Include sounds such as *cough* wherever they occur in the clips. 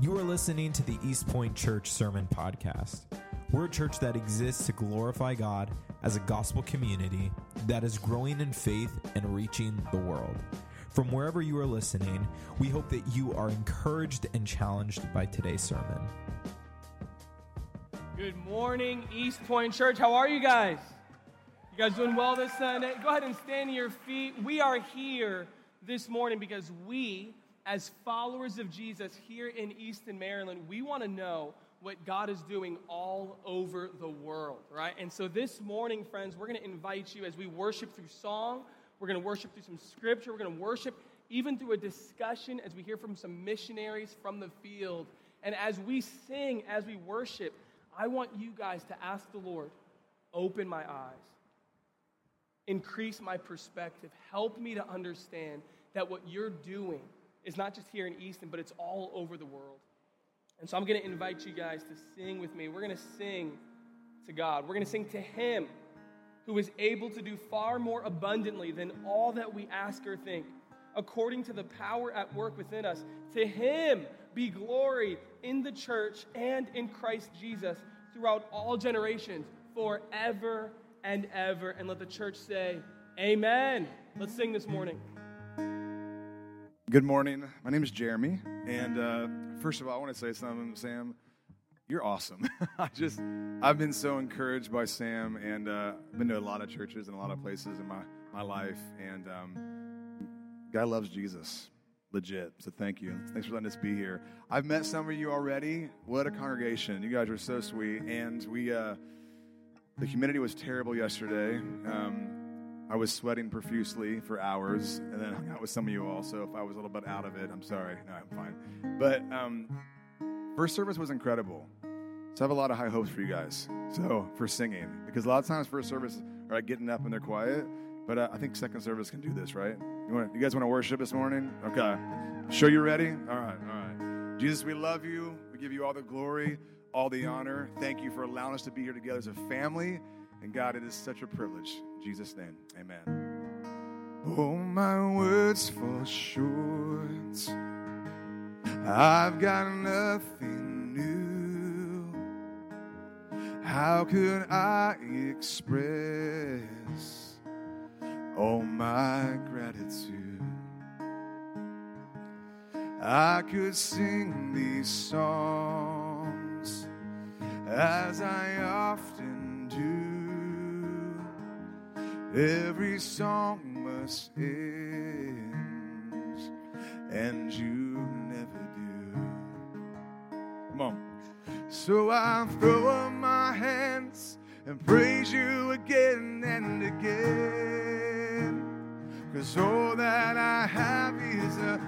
You are listening to the East Point Church Sermon Podcast. We're a church that exists to glorify God as a gospel community that is growing in faith and reaching the world. From wherever you are listening, we hope that you are encouraged and challenged by today's sermon. Good morning, East Point Church. How are you guys? You guys doing well this Sunday? Go ahead and stand to your feet. We are here this morning because we, as followers of Jesus here in Easton, Maryland, we want to know what God is doing all over the world, right? And so this morning, friends, we're going to invite you as we worship through song, we're going to worship through some scripture, we're going to worship even through a discussion as we hear from some missionaries from the field. And as we sing, as we worship, I want you guys to ask the Lord, open my eyes, increase my perspective, help me to understand that what you're doing is not just here in Easton, but it's all over the world. And so I'm going to invite you guys to sing with me. We're going to sing to God. We're going to sing to Him who is able to do far more abundantly than all that we ask or think, according to the power at work within us. To Him be glory in the church and in Christ Jesus throughout all generations, forever and ever. And let the church say, Amen. Let's sing this morning. Good morning. My name is Jeremy, and uh, first of all, I want to say something, Sam. You're awesome. *laughs* I just, I've been so encouraged by Sam, and uh, I've been to a lot of churches and a lot of places in my my life, and um, guy loves Jesus, legit. So thank you. Thanks for letting us be here. I've met some of you already. What a congregation! You guys are so sweet, and we, uh, the humidity was terrible yesterday. Um, I was sweating profusely for hours, and then hung out with some of you all. So if I was a little bit out of it, I'm sorry. No, I'm fine. But um, first service was incredible. So I have a lot of high hopes for you guys. So for singing, because a lot of times first service are like getting up and they're quiet. But uh, I think second service can do this, right? You, want, you guys want to worship this morning? Okay. Sure you're ready? All right, all right. Jesus, we love you. We give you all the glory, all the honor. Thank you for allowing us to be here together as a family. And God, it is such a privilege. In Jesus' name, amen. Oh, my words fall short. I've got nothing new. How could I express all my gratitude? I could sing these songs as I often do. Every song must end, and you never do. Come on. So I throw up my hands and praise you again and again. Cause all that I have is a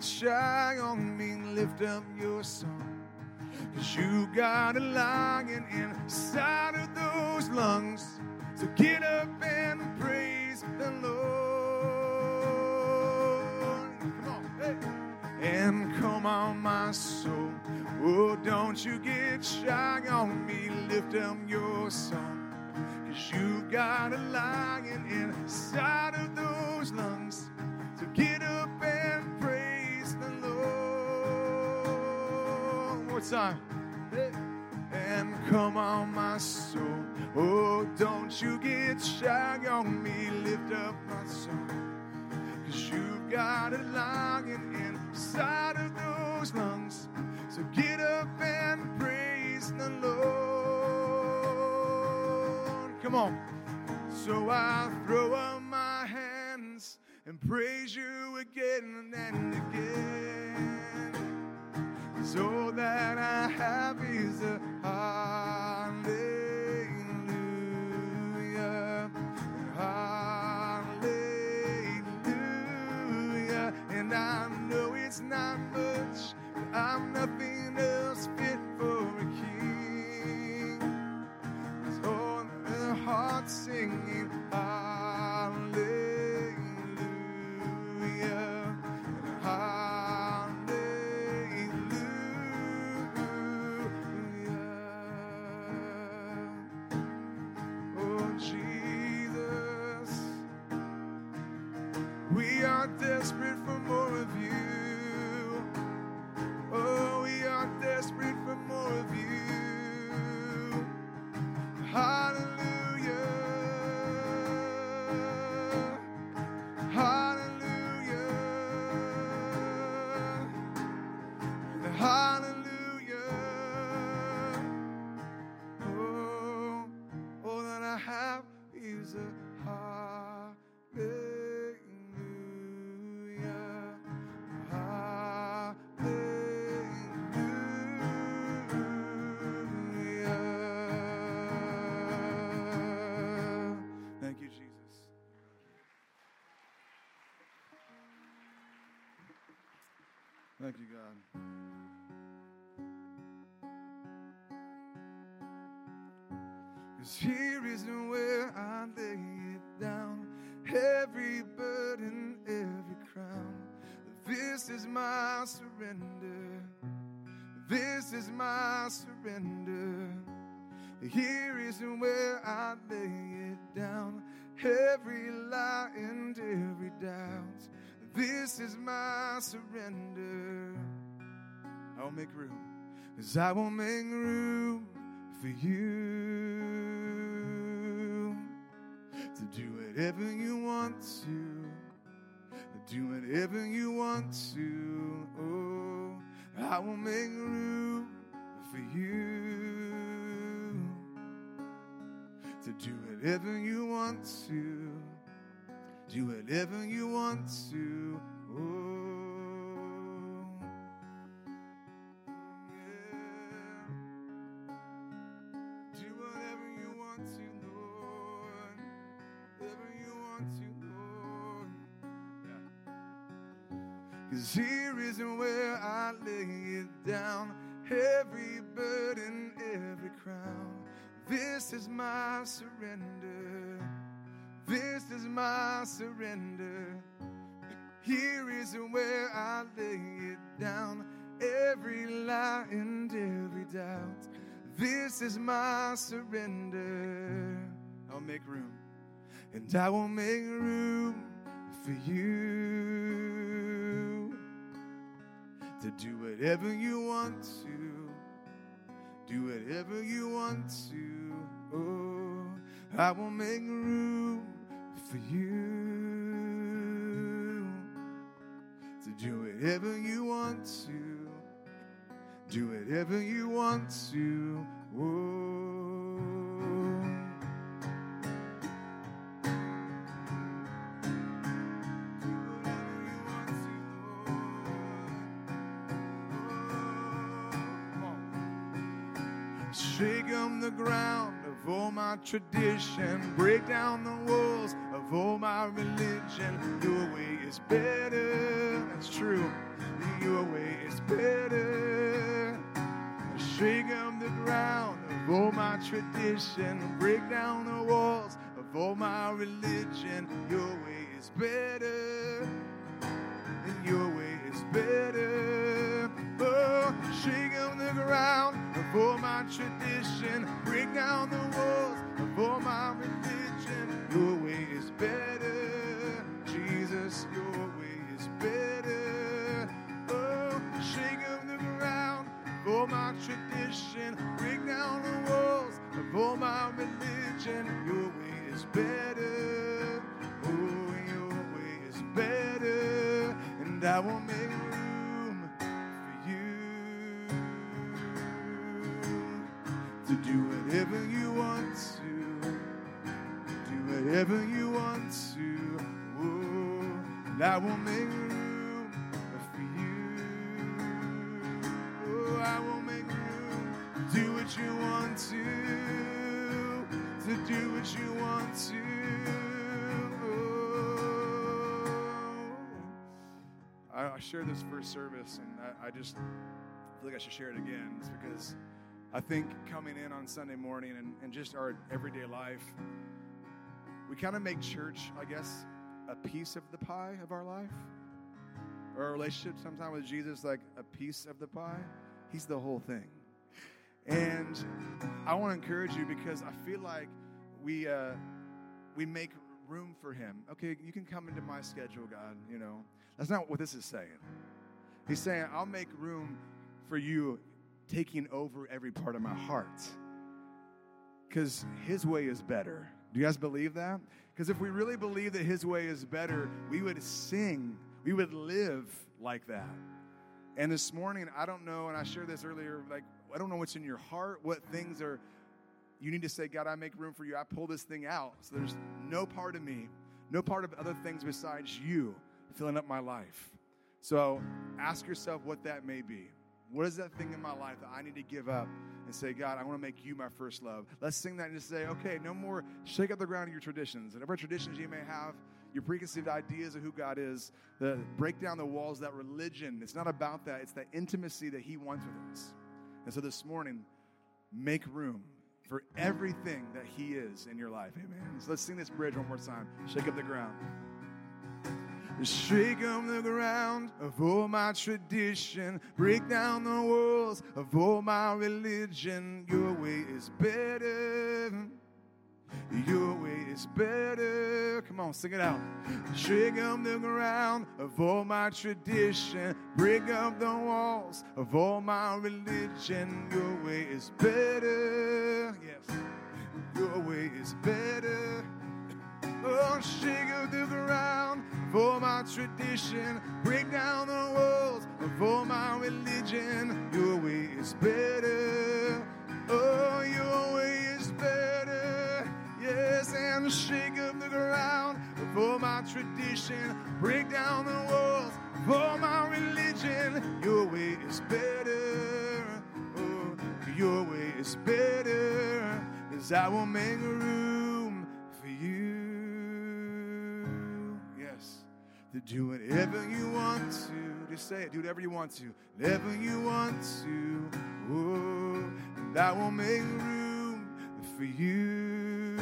Shy on me. Lift up your song. Cause you got a lion inside of those lungs. So get up and praise the Lord. Come on, hey. And come on, my soul. Oh, don't you get shy on me. Lift up your song. Cause you got a lion inside of those lungs. And come on, my soul. Oh, don't you get shy on me. Lift up my soul. Cause you've got a lion inside of those lungs. So get up and praise the Lord. Come on. So I throw up my hands and praise you again and again. Cause all that I have is a hallelujah. Hallelujah. And I know it's not much, but I'm nothing else fit for a king. It's all the heart singing hallelujah. Desperate for more of you. Oh, we are desperate for more of you. Hallelujah. Every lie and every doubt. This is my surrender. I will make room. Cause I will make room for you to do whatever you want to do whatever you want to. Oh, I will make room for you to do whatever you want to, do whatever you want to. Is my surrender. This is my surrender. Here is where I lay it down. Every lie and every doubt. This is my surrender. I'll make room. And I will make room for you to do whatever you want to. Do whatever you want to. I will make room for you to do whatever you want to. Do whatever you want to. Shake up the ground of all my tradition. Break down the walls of all my religion. Your way is better. That's true. Your way is better. Shake up the ground of all my tradition. Break down the walls of all my religion. Your way is better. And your way is better. Oh, shake up the ground all my tradition. Break down the walls of all my religion. Your way is better. Jesus, your way is better. Oh, shake up the ground all my tradition. Break down the walls of all my religion. Your way is better. Oh, your way is better. And I will make shared this first service, and I, I just feel like I should share it again. It's because I think coming in on Sunday morning and, and just our everyday life, we kind of make church, I guess, a piece of the pie of our life. Or our relationship sometimes with Jesus, like a piece of the pie. He's the whole thing. And I want to encourage you because I feel like we uh, we make room for him. Okay, you can come into my schedule, God. You know, that's not what this is saying. He's saying, I'll make room for you taking over every part of my heart. Because his way is better. Do you guys believe that? Because if we really believe that his way is better, we would sing, we would live like that. And this morning, I don't know, and I shared this earlier, like, I don't know what's in your heart, what things are, you need to say, God, I make room for you. I pull this thing out. So there's no part of me, no part of other things besides you filling up my life. So ask yourself what that may be. What is that thing in my life that I need to give up and say, God, I want to make you my first love? Let's sing that and just say, okay, no more shake up the ground of your traditions. Whatever traditions you may have, your preconceived ideas of who God is, the break down the walls that religion. It's not about that, it's that intimacy that He wants with us. And so this morning, make room for everything that He is in your life. Amen. So let's sing this bridge one more time. Shake up the ground. Shake up the ground of all my tradition. Break down the walls of all my religion. Your way is better. Your way is better. Come on, sing it out. Shake up the ground of all my tradition. Break up the walls of all my religion. Your way is better. Yes. Your way is better. Oh, shake up the ground my tradition. Break down the walls of all my religion. Your way is better. Oh, your way is better. Yes, and shake up the ground of all my tradition. Break down the walls of all my religion. Your way is better. Oh, your way is better. Cause I will make room To do whatever you want to. Just say it. Do whatever you want to. Whatever you want to. Oh, and I will make room for you.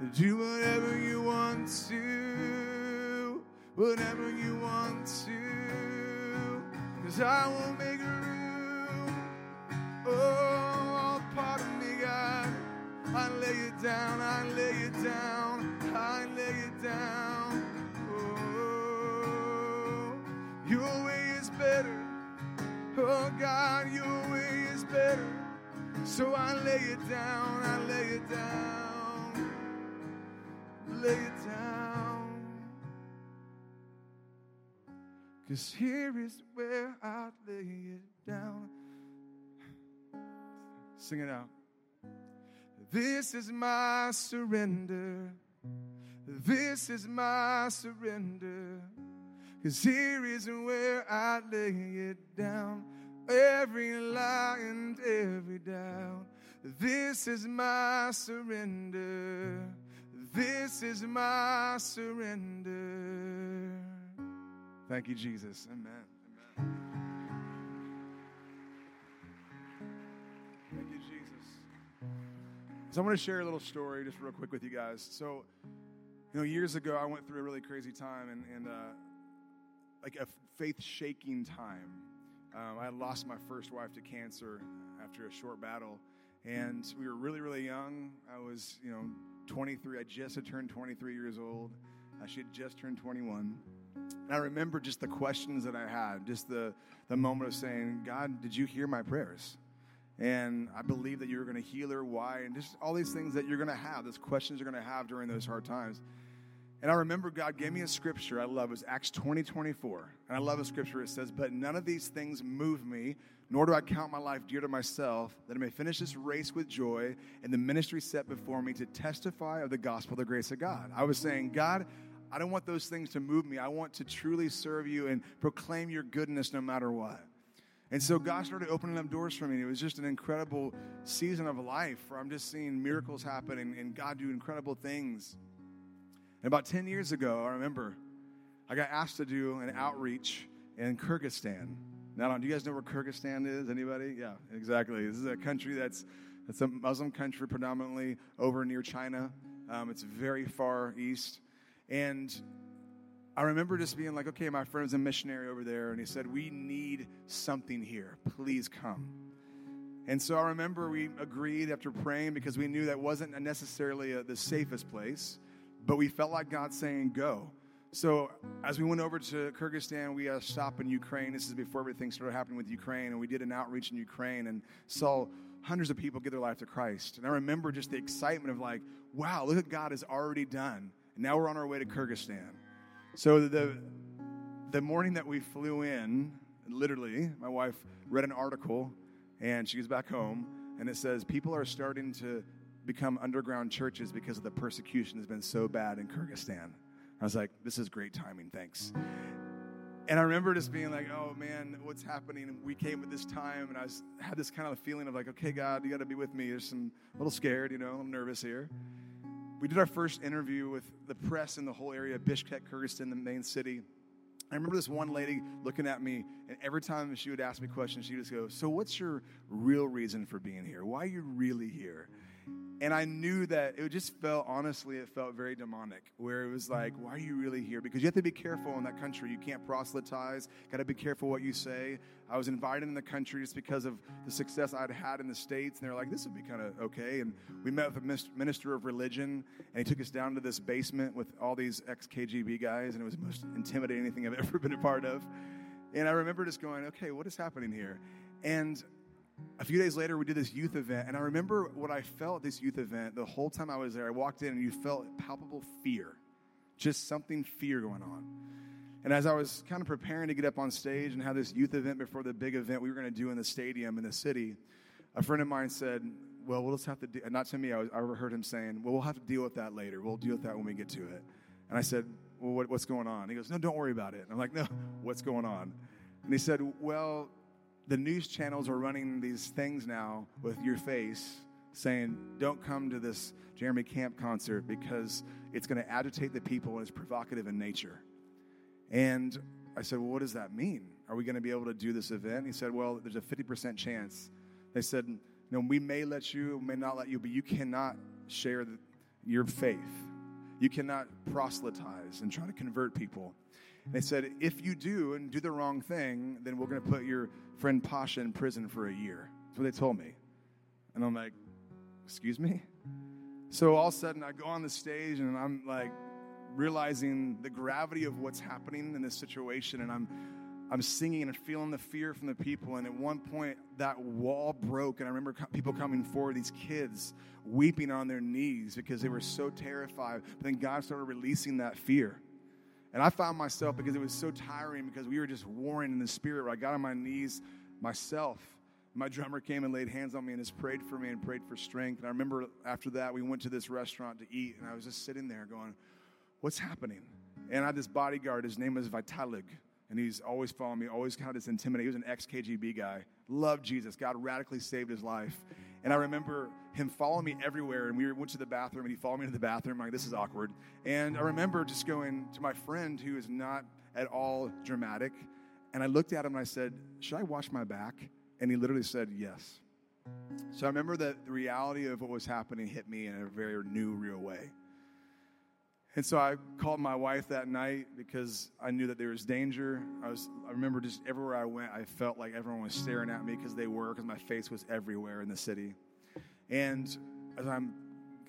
To do whatever you want to. Whatever you want to. Cause I will make room. Oh, part of me, God. I lay it down, I lay it down, down. Oh, your way is better. Oh, God, your way is better. So I lay it down, I lay it down, lay it down. Cause here is where I lay it down. Sing it out. This is my surrender. This is my surrender. Cause here is where I lay it down. Every lie and every doubt. This is my surrender. This is my surrender. Thank you, Jesus. Amen. Thank you, Jesus. So, I'm going to share a little story just real quick with you guys. So, know, years ago, I went through a really crazy time and, and uh, like a faith shaking time. Um, I lost my first wife to cancer after a short battle, and we were really, really young. I was, you know, 23. I just had turned 23 years old. Uh, she had just turned 21. And I remember just the questions that I had, just the, the moment of saying, God, did you hear my prayers? And I believe that you were going to heal her. Why? And just all these things that you're going to have, those questions you're going to have during those hard times. And I remember God gave me a scripture I love. It was Acts 20, 24. And I love a scripture. It says, But none of these things move me, nor do I count my life dear to myself, that I may finish this race with joy and the ministry set before me to testify of the gospel the grace of God. I was saying, God, I don't want those things to move me. I want to truly serve you and proclaim your goodness no matter what. And so God started opening up doors for me. It was just an incredible season of life where I'm just seeing miracles happen and, and God do incredible things. And about 10 years ago, I remember I got asked to do an outreach in Kyrgyzstan. Now, do you guys know where Kyrgyzstan is? Anybody? Yeah, exactly. This is a country that's, that's a Muslim country predominantly over near China. Um, it's very far east. And I remember just being like, okay, my friend's a missionary over there, and he said, we need something here. Please come. And so I remember we agreed after praying because we knew that wasn't necessarily a, the safest place, but we felt like God saying, go. So as we went over to Kyrgyzstan, we uh, stopped in Ukraine. This is before everything started happening with Ukraine, and we did an outreach in Ukraine and saw hundreds of people give their life to Christ. And I remember just the excitement of like, wow, look what God has already done. And now we're on our way to Kyrgyzstan. So the the morning that we flew in, literally, my wife read an article and she goes back home and it says people are starting to become underground churches because of the persecution has been so bad in Kyrgyzstan. I was like, this is great timing, thanks. And I remember just being like, oh man, what's happening? And we came at this time and I was had this kind of feeling of like, okay, God, you gotta be with me. There's some a little scared, you know, I'm nervous here we did our first interview with the press in the whole area, Bishkek, Kyrgyzstan, the main city. I remember this one lady looking at me, and every time she would ask me questions, she'd just go, So, what's your real reason for being here? Why are you really here? And I knew that it just felt, honestly, it felt very demonic, where it was like, why are you really here? Because you have to be careful in that country. You can't proselytize, got to be careful what you say. I was invited in the country just because of the success I'd had in the States, and they were like, this would be kind of okay. And we met with a minister of religion, and he took us down to this basement with all these ex KGB guys, and it was the most intimidating thing I've *laughs* ever been a part of. And I remember just going, okay, what is happening here? And a few days later, we did this youth event, and I remember what I felt at this youth event the whole time I was there. I walked in, and you felt palpable fear, just something fear going on. And as I was kind of preparing to get up on stage and have this youth event before the big event we were going to do in the stadium in the city, a friend of mine said, Well, we'll just have to, do, not to me, I, was, I heard him saying, Well, we'll have to deal with that later. We'll deal with that when we get to it. And I said, Well, what, what's going on? He goes, No, don't worry about it. And I'm like, No, what's going on? And he said, Well, the news channels are running these things now with your face saying, don't come to this Jeremy Camp concert because it's going to agitate the people and it's provocative in nature. And I said, well, what does that mean? Are we going to be able to do this event? He said, well, there's a 50% chance. They said, know, we may let you, may not let you, but you cannot share the, your faith. You cannot proselytize and try to convert people. They said, if you do and do the wrong thing, then we're going to put your friend Pasha in prison for a year. That's what they told me. And I'm like, excuse me? So all of a sudden, I go on the stage and I'm like realizing the gravity of what's happening in this situation. And I'm, I'm singing and feeling the fear from the people. And at one point, that wall broke. And I remember people coming forward, these kids weeping on their knees because they were so terrified. But then God started releasing that fear. And I found myself because it was so tiring because we were just warring in the spirit where I got on my knees myself. My drummer came and laid hands on me and just prayed for me and prayed for strength. And I remember after that, we went to this restaurant to eat, and I was just sitting there going, What's happening? And I had this bodyguard, his name was Vitalik, and he's always following me, always kind of this intimidating. He was an ex KGB guy, loved Jesus. God radically saved his life. And I remember him following me everywhere. And we went to the bathroom, and he followed me to the bathroom. I'm like, this is awkward. And I remember just going to my friend who is not at all dramatic. And I looked at him and I said, Should I wash my back? And he literally said, Yes. So I remember that the reality of what was happening hit me in a very new, real way. And so I called my wife that night because I knew that there was danger. I was I remember just everywhere I went, I felt like everyone was staring at me because they were, because my face was everywhere in the city. And as I'm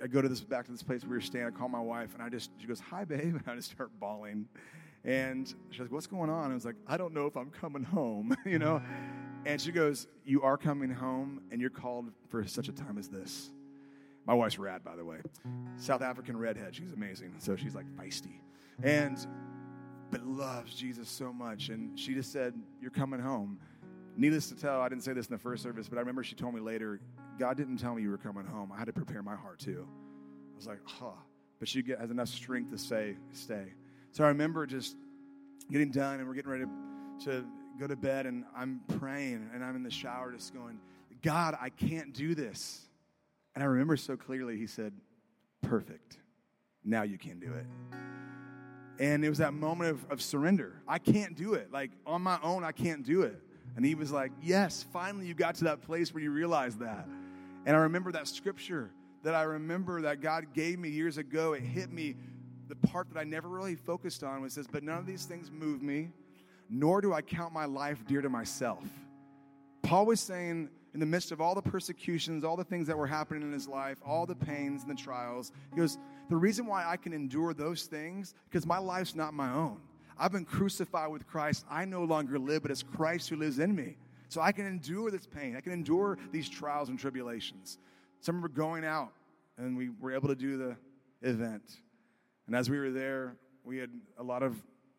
I go to this back to this place where we were staying, I call my wife and I just she goes, Hi babe, and *laughs* I just start bawling. And she's like, What's going on? I was like, I don't know if I'm coming home, *laughs* you know? And she goes, You are coming home and you're called for such a time as this. My wife's rad, by the way. South African redhead. She's amazing. So she's like feisty. And, but loves Jesus so much. And she just said, You're coming home. Needless to tell, I didn't say this in the first service, but I remember she told me later, God didn't tell me you were coming home. I had to prepare my heart too. I was like, huh. But she has enough strength to say, stay. So I remember just getting done and we're getting ready to go to bed and I'm praying and I'm in the shower just going, God, I can't do this. And I remember so clearly, he said, Perfect. Now you can do it. And it was that moment of, of surrender. I can't do it. Like on my own, I can't do it. And he was like, Yes, finally you got to that place where you realized that. And I remember that scripture that I remember that God gave me years ago. It hit me. The part that I never really focused on was this, but none of these things move me, nor do I count my life dear to myself. Paul was saying, in the midst of all the persecutions, all the things that were happening in his life, all the pains and the trials, he goes, The reason why I can endure those things, because my life's not my own. I've been crucified with Christ. I no longer live, but it's Christ who lives in me. So I can endure this pain. I can endure these trials and tribulations. Some were going out, and we were able to do the event. And as we were there, we had a lot of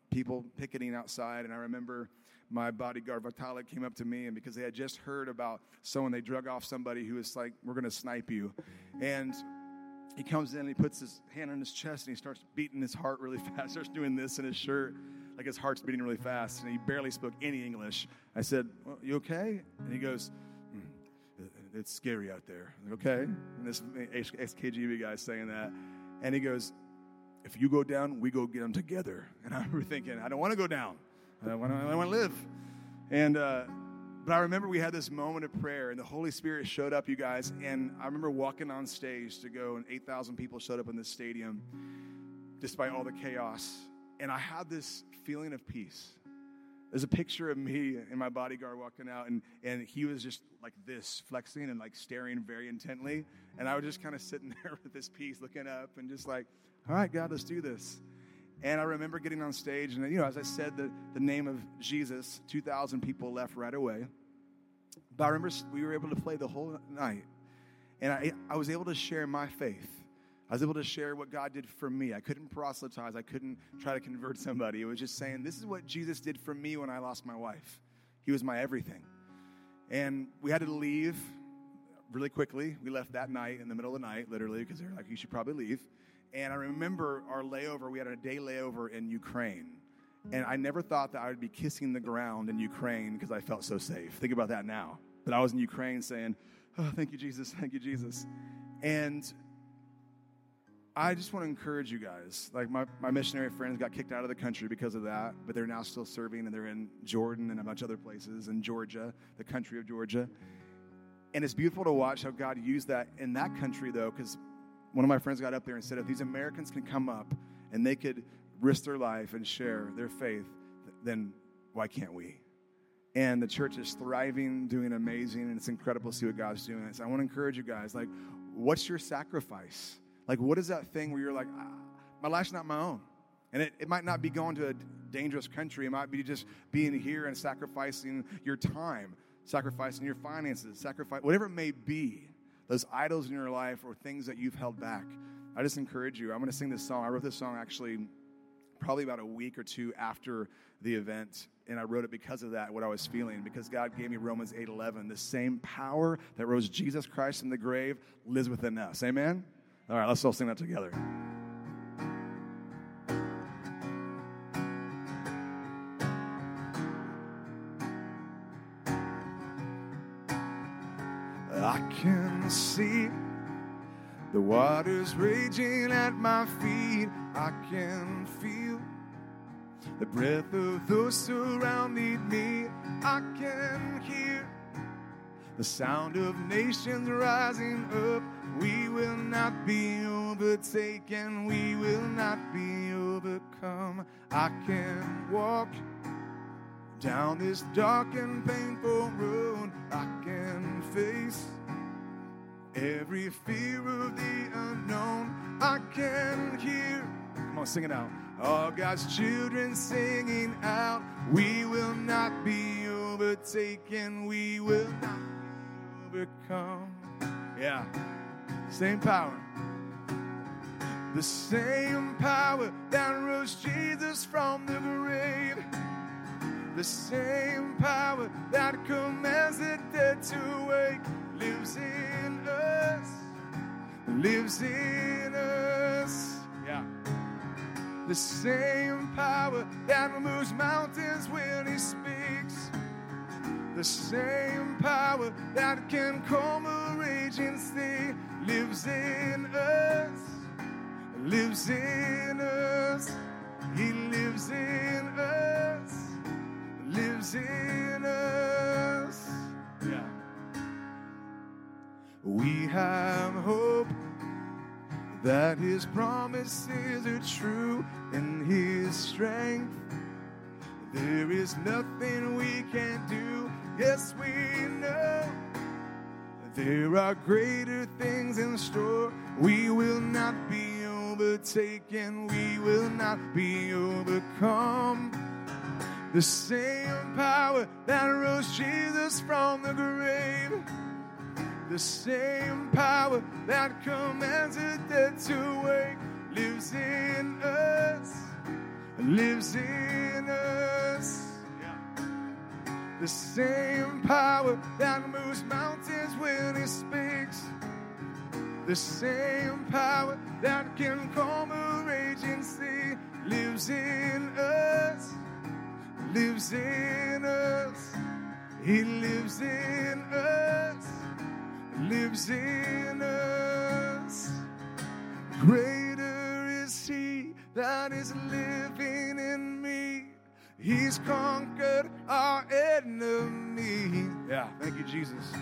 people picketing outside, and I remember my bodyguard Vitalik came up to me, and because they had just heard about someone, they drug off somebody who was like, "We're going to snipe you," and he comes in and he puts his hand on his chest and he starts beating his heart really *laughs* fast. Starts doing this in his shirt, like his heart's beating really fast, and he barely spoke any English. I said, well, "You okay?" And he goes. "Hmm, It's scary out there. Okay. And this ex-KGB guy saying that. And he goes, if you go down, we go get them together. And I *laughs* remember thinking, I don't want to go down. To, I want to live. And, uh, but I remember we had this moment of prayer, and the Holy Spirit showed up, you guys. And I remember walking on stage to go, and 8,000 people showed up in this stadium, despite all the chaos. And I had this feeling of peace. There's a picture of me and my bodyguard walking out, and, and he was just like this, flexing and like staring very intently. And I was just kind of sitting *laughs* there with this peace, looking up, and just like, all right, God, let's do this. And I remember getting on stage, and you know, as I said the, the name of Jesus, 2,000 people left right away. But I remember we were able to play the whole night, and I, I was able to share my faith. I was able to share what God did for me. I couldn't proselytize, I couldn't try to convert somebody. It was just saying, This is what Jesus did for me when I lost my wife. He was my everything. And we had to leave really quickly. We left that night in the middle of the night, literally, because they're like, You should probably leave. And I remember our layover, we had a day layover in Ukraine. And I never thought that I would be kissing the ground in Ukraine because I felt so safe. Think about that now. But I was in Ukraine saying, Oh, thank you, Jesus. Thank you, Jesus. And I just want to encourage you guys. Like, my, my missionary friends got kicked out of the country because of that, but they're now still serving, and they're in Jordan and a bunch of other places, in Georgia, the country of Georgia. And it's beautiful to watch how God used that in that country, though, because one of my friends got up there and said, if these Americans can come up and they could risk their life and share their faith, then why can't we? And the church is thriving, doing amazing, and it's incredible to see what God's doing. So I want to encourage you guys, like, what's your sacrifice? Like, what is that thing where you're like, ah, my life's not my own? And it, it might not be going to a dangerous country. It might be just being here and sacrificing your time, sacrificing your finances, sacrifice whatever it may be those idols in your life or things that you've held back. I just encourage you. I'm going to sing this song. I wrote this song actually probably about a week or two after the event and I wrote it because of that what I was feeling because God gave me Romans 8:11 the same power that rose Jesus Christ from the grave lives within us amen all right let's all sing that together see the waters raging at my feet. I can feel the breath of those surrounding me. I can hear The sound of nations rising up. We will not be overtaken. We will not be overcome. I can walk down this dark and painful road. I can face every fear of the unknown. I can hear. Come on, sing it out. All God's children singing out. We will not be overtaken. We will not be overcome. Yeah. Same power. The same power that rose Jesus from the grave. The same power that commands the dead to wake lives in. Lives in us. Yeah. The same power that moves mountains when he speaks. The same power that can calm a raging sea lives in us. Lives in us. He lives in us. Lives in us. Yeah. We have that his promises are true in his strength. There is nothing we can't do. Yes, we know there are greater things in store. We will not be overtaken, we will not be overcome. The same power that rose Jesus from the grave. The same power that commands the dead to wake lives in us, lives in us. The same power that moves mountains when he speaks. The same power that can calm a raging sea lives in us, lives in us. He lives in us lives in us. Greater is He that is living in me. He's conquered our enemy. Yeah, thank you, Jesus.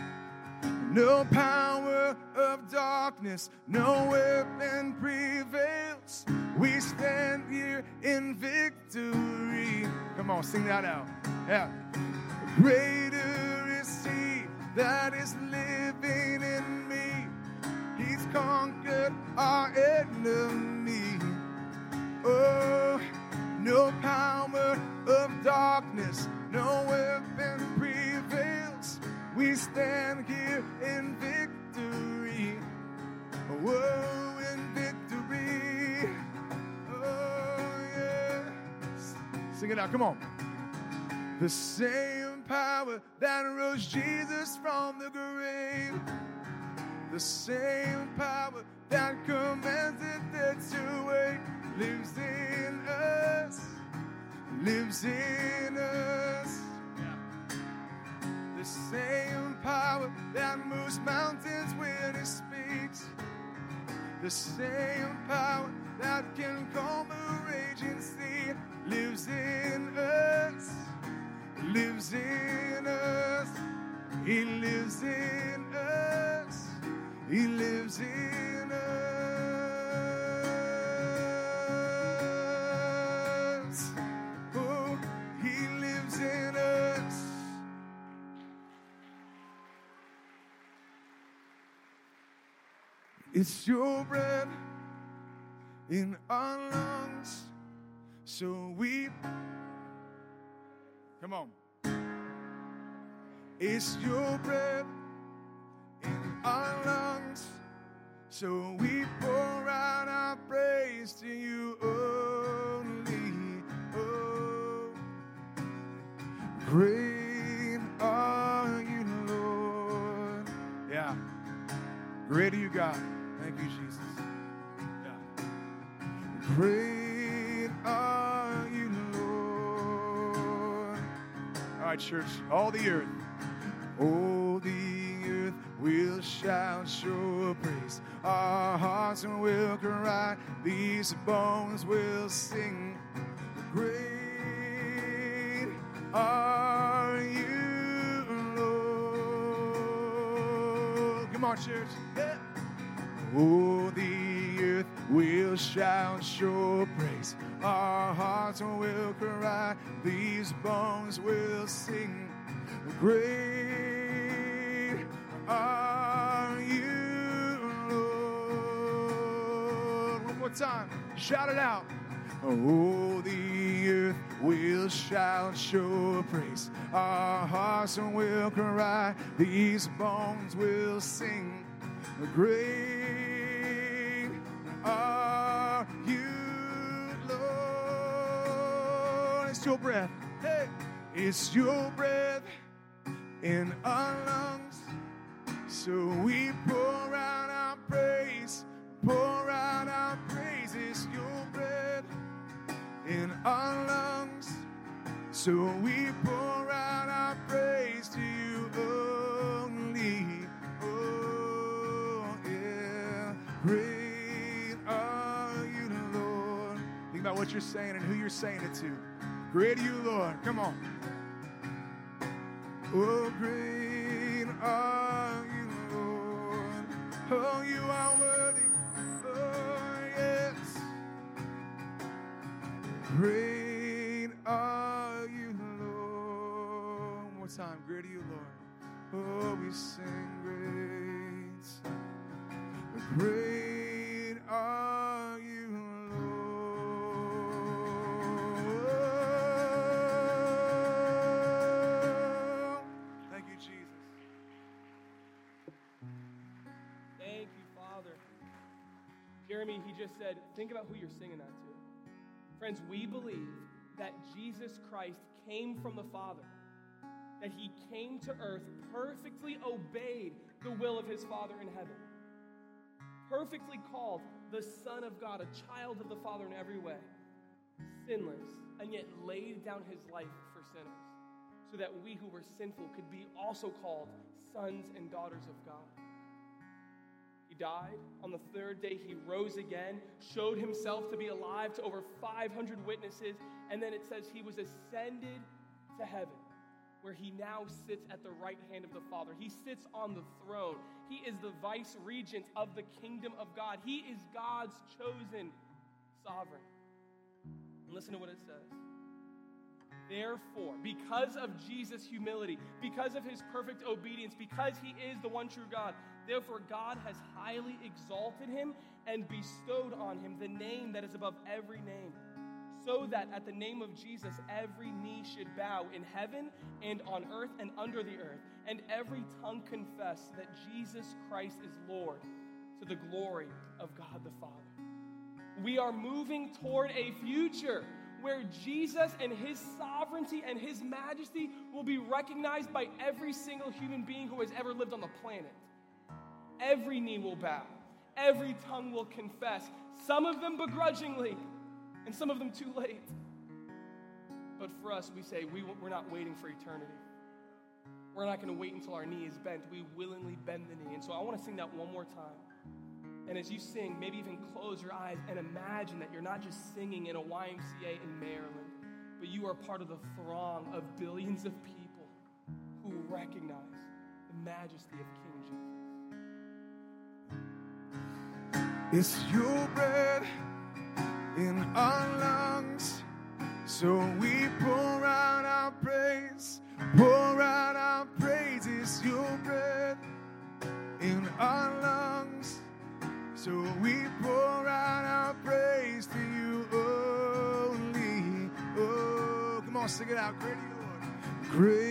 No power of darkness, no weapon prevails. We stand here in victory. Come on, sing that out. Yeah. Greater that is living in me. He's conquered our enemy. Oh, no power of darkness, no weapon prevails. We stand here in victory. Oh, in victory. Oh. Sing it out, come on. The same power that rose Jesus from the grave. The same power that commands the dead to wake lives in us. Lives in us. The same power that moves mountains when it speaks. The same power that can calm a raging sea lives in us lives in us. He lives in us. He lives in us. Oh, He lives in us. It's your breath in our lungs, so we Come on. It's your breath in our lungs. So we pour out our praise to you only. Oh, great are you, Lord. Yeah. Great are you, God. Thank you, Jesus. Yeah. Great All right, church, all the earth. All the earth will shout your praise. Our hearts will cry. These bones will sing. Great are you, Lord. Come on, church. Yeah. Oh, the will shout your praise. Our hearts will cry. These bones will sing. Great are you, Lord. One more time. Shout it out. Oh, the earth will shout your praise. Our hearts will cry. These bones will sing. Great your breath. Hey, it's your breath in our lungs. So we pour out our praise, pour out our praise. It's your breath in our lungs. So we pour out our praise to you only. Oh, yeah. Great are you, Lord. Think about what you're saying and who you're saying it to. Great are you, Lord. Come on. Oh, great are you, Lord. Oh, you are worthy. Oh, yes. Great are you, Lord. One more time. Great are you, Lord. Oh, we sing great. Just said, think about who you're singing that to. Friends, we believe that Jesus Christ came from the Father, that he came to earth, perfectly obeyed the will of his Father in heaven, perfectly called the Son of God, a child of the Father in every way, sinless, and yet laid down his life for sinners, so that we who were sinful could be also called sons and daughters of God. Died. On the third day, he rose again, showed himself to be alive to over 500 witnesses, and then it says he was ascended to heaven, where he now sits at the right hand of the Father. He sits on the throne. He is the vice regent of the kingdom of God. He is God's chosen sovereign. And listen to what it says. Therefore, because of Jesus' humility, because of his perfect obedience, because he is the one true God, therefore God has highly exalted him and bestowed on him the name that is above every name, so that at the name of Jesus every knee should bow in heaven and on earth and under the earth, and every tongue confess that Jesus Christ is Lord to the glory of God the Father. We are moving toward a future where Jesus and his sovereignty and his majesty will be recognized by every single human being who has ever lived on the planet. Every knee will bow, every tongue will confess, some of them begrudgingly, and some of them too late. But for us, we say we, we're not waiting for eternity. We're not going to wait until our knee is bent. We willingly bend the knee. And so I want to sing that one more time. And as you sing, maybe even close your eyes and imagine that you're not just singing in a YMCA in Maryland, but you are part of the throng of billions of people who recognize the majesty of King Jesus. It's your breath in our lungs. So we pour out our praise, pour out our praise. It's your breath in our lungs. So we pour out our praise to you only. Oh, come on, sing it out. Great Lord. Great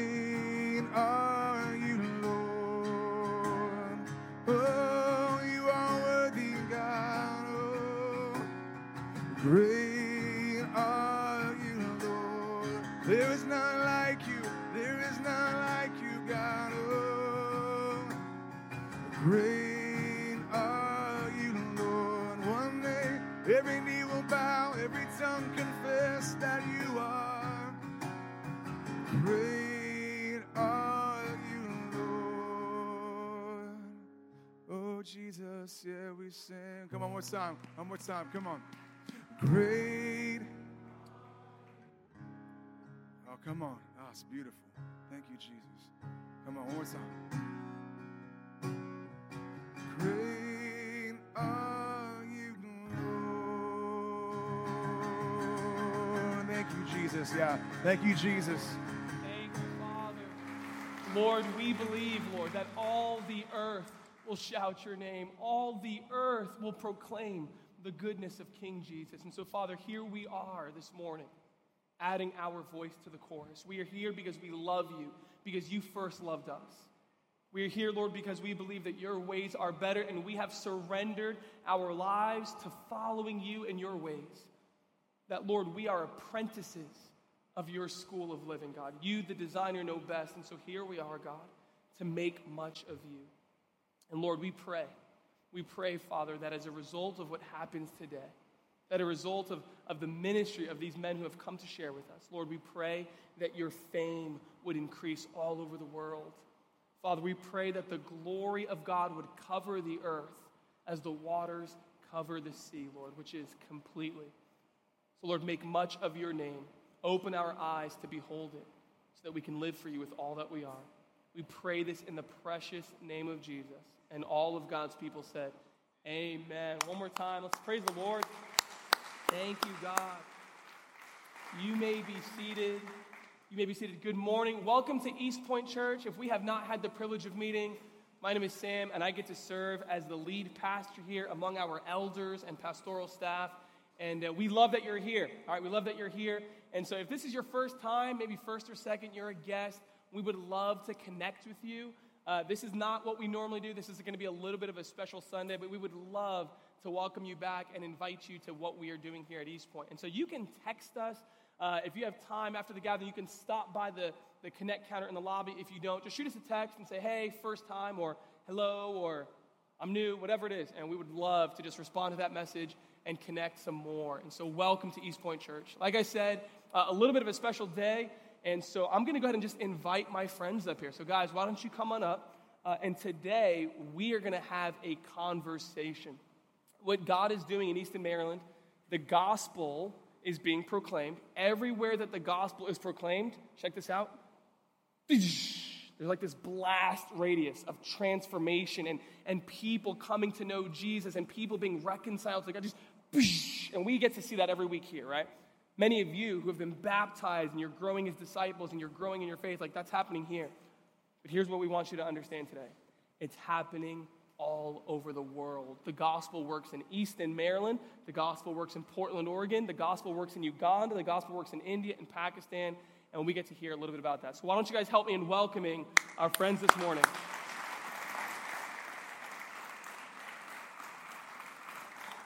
more time. One more time. Come on. Great. Oh, come on. Oh, it's beautiful. Thank you, Jesus. Come on, one more time. Great are you, Lord. Thank you, Jesus. Yeah. Thank you, Jesus. Thank you, Father. Lord, we believe, Lord, that will shout your name, all the earth will proclaim the goodness of King Jesus. And so, Father, here we are this morning, adding our voice to the chorus. We are here because we love you, because you first loved us. We are here, Lord, because we believe that your ways are better and we have surrendered our lives to following you and your ways. That, Lord, we are apprentices of your school of living, God. You, the designer, know best. And so here we are, God, to make much of you. And Lord, we pray. We pray, Father, that as a result of what happens today, that a result of, of the ministry of these men who have come to share with us, Lord, we pray that your fame would increase all over the world. Father, we pray that the glory of God would cover the earth as the waters cover the sea, Lord, which is completely. So, Lord, make much of your name. Open our eyes to behold it so that we can live for you with all that we are. We pray this in the precious name of Jesus. And all of God's people said, Amen. One more time. Let's praise the Lord. Thank you, God. You may be seated. You may be seated. Good morning. Welcome to East Point Church. If we have not had the privilege of meeting, my name is Sam, and I get to serve as the lead pastor here among our elders and pastoral staff. And uh, we love that you're here. All right, we love that you're here. And so, if this is your first time, maybe first or second, you're a guest, we would love to connect with you. Uh, this is not what we normally do. This is going to be a little bit of a special Sunday, but we would love to welcome you back and invite you to what we are doing here at East Point. And so, you can text us uh, if you have time after the gathering, you can stop by the, the Connect counter in the lobby. If you don't, just shoot us a text and say, hey, first time, or hello, or I'm new, whatever it is. And we would love to just respond to that message and connect some more. And so, welcome to East Point Church. Like I said, uh, a little bit of a special day. And so, I'm going to go ahead and just invite my friends up here. So, guys, why don't you come on up? Uh, and today, we are going to have a conversation. What God is doing in Easton, Maryland, the gospel is being proclaimed. Everywhere that the gospel is proclaimed, check this out. There's like this blast radius of transformation and, and people coming to know Jesus and people being reconciled to God. Just, and we get to see that every week here, right? Many of you who have been baptized and you're growing as disciples and you're growing in your faith, like that's happening here. But here's what we want you to understand today it's happening all over the world. The gospel works in Easton, Maryland. The gospel works in Portland, Oregon. The gospel works in Uganda. The gospel works in India and Pakistan. And we get to hear a little bit about that. So, why don't you guys help me in welcoming our friends this morning?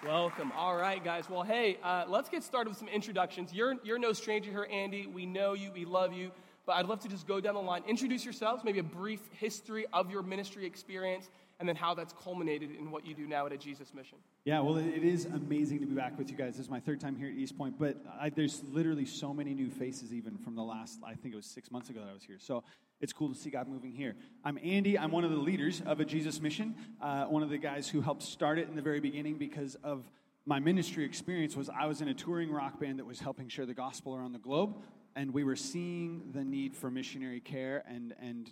Welcome. All right, guys. Well, hey, uh, let's get started with some introductions. You're, you're no stranger here, Andy. We know you, we love you. But I'd love to just go down the line, introduce yourselves, maybe a brief history of your ministry experience, and then how that's culminated in what you do now at a Jesus mission. Yeah, well, it is amazing to be back with you guys. This is my third time here at East Point, but I, there's literally so many new faces even from the last, I think it was six months ago that I was here. So it's cool to see God moving here. I'm Andy. I'm one of the leaders of a Jesus mission, uh, one of the guys who helped start it in the very beginning because of my ministry experience was I was in a touring rock band that was helping share the gospel around the globe and we were seeing the need for missionary care and and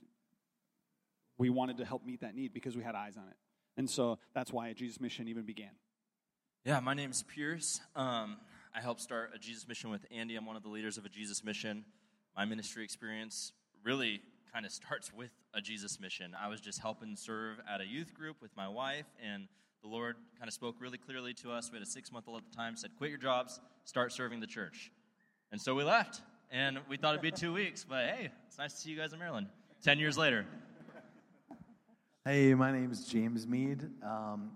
we wanted to help meet that need because we had eyes on it. And so that's why a Jesus Mission even began. Yeah, my name is Pierce. Um, I helped start a Jesus Mission with Andy. I'm one of the leaders of a Jesus Mission. My ministry experience really kind of starts with a Jesus Mission. I was just helping serve at a youth group with my wife, and the Lord kind of spoke really clearly to us. We had a six month old at the time, said, Quit your jobs, start serving the church. And so we left, and we thought it'd be two weeks, but hey, it's nice to see you guys in Maryland 10 years later. Hey, my name is James Mead um,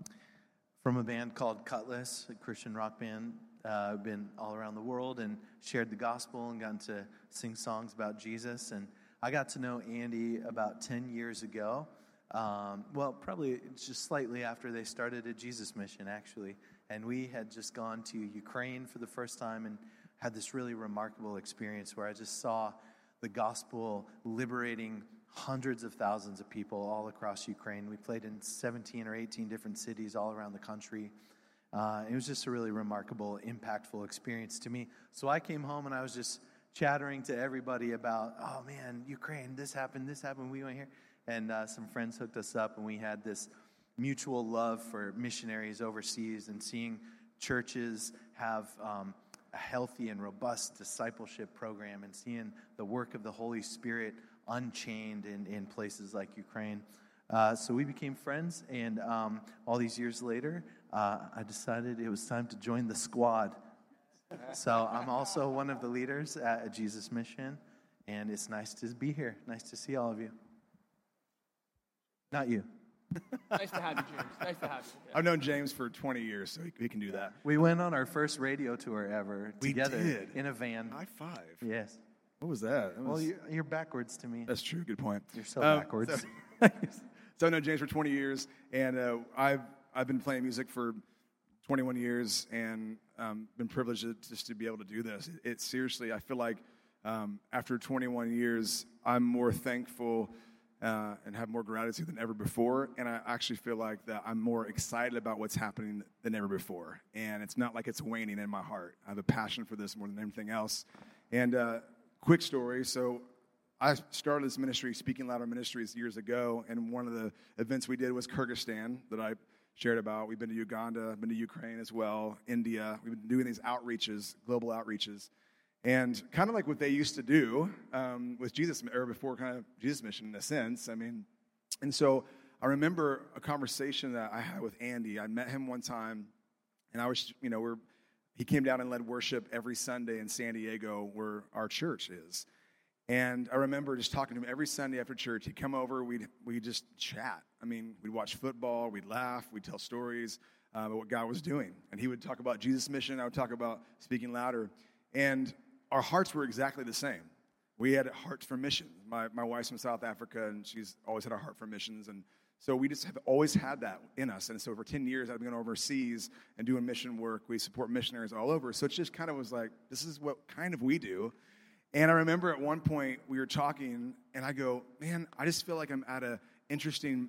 from a band called Kutless, a Christian rock band. Uh, been all around the world and shared the gospel and gotten to sing songs about Jesus. And I got to know Andy about 10 years ago. Um, well, probably just slightly after they started a Jesus mission, actually. And we had just gone to Ukraine for the first time and had this really remarkable experience where I just saw the gospel liberating hundreds of thousands of people all across Ukraine. We played in 17 or 18 different cities all around the country. Uh, it was just a really remarkable, impactful experience to me. So I came home and I was just chattering to everybody about, oh man, Ukraine, this happened, this happened, we went here. And uh, some friends hooked us up, and we had this mutual love for missionaries overseas and seeing churches have um, a healthy and robust discipleship program and seeing the work of the Holy Spirit unchained in, in places like Ukraine. Uh, so we became friends, and um, all these years later, uh, I decided it was time to join the squad. So I'm also one of the leaders at Jesus Mission, and it's nice to be here. Nice to see all of you. Not you. *laughs* nice to have you, James. Nice to have you. Yeah. I've known James for 20 years, so he, he can do that. We went on our first radio tour ever We together did. in a van. High five. Yes. What was that? That Well, you're, you're backwards to me. That's true. Good point. You're so Um, backwards. So, *laughs* so I've known James for 20 years, and uh, I've I've been playing music for 21 years, and um, been privileged just to be able to do this. It, it seriously, I feel like um, after 21 years, I'm more thankful. Uh, and have more gratitude than ever before, and I actually feel like that I'm more excited about what's happening than ever before. And it's not like it's waning in my heart. I have a passion for this more than anything else. And uh, quick story: so I started this ministry, Speaking Louder Ministries, years ago, and one of the events we did was Kyrgyzstan that I shared about. We've been to Uganda, been to Ukraine as well, India. We've been doing these outreaches, global outreaches, and kind of like what they used to do um, with Jesus, or before kind of Jesus' mission in a sense. I mean, and so I remember a conversation that I had with Andy. I met him one time, and I was, you know, we're he came down and led worship every Sunday in San Diego, where our church is. And I remember just talking to him every Sunday after church. He'd come over, we'd, we'd just chat. I mean, we'd watch football, we'd laugh, we'd tell stories uh, about what God was doing. And he would talk about Jesus' mission, I would talk about speaking louder. And our hearts were exactly the same. We had hearts for missions. My, my wife's from South Africa, and she's always had a heart for missions. And so we just have always had that in us. And so for 10 years, I've been going overseas and doing mission work. We support missionaries all over. So it just kind of was like, this is what kind of we do. And I remember at one point we were talking, and I go, man, I just feel like I'm at an interesting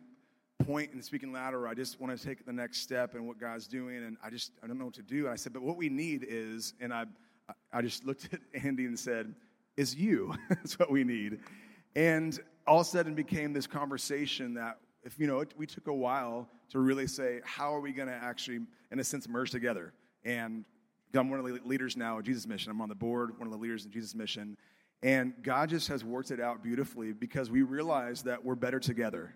point in speaking louder. I just want to take the next step and what God's doing, and I just I don't know what to do. And I said, but what we need is, and I I just looked at *laughs* Andy and said, is you. *laughs* That's what we need. And all of a sudden became this conversation that if you know it, we took a while to really say how are we going to actually in a sense merge together and i'm one of the leaders now at jesus mission i'm on the board one of the leaders in jesus mission and god just has worked it out beautifully because we realize that we're better together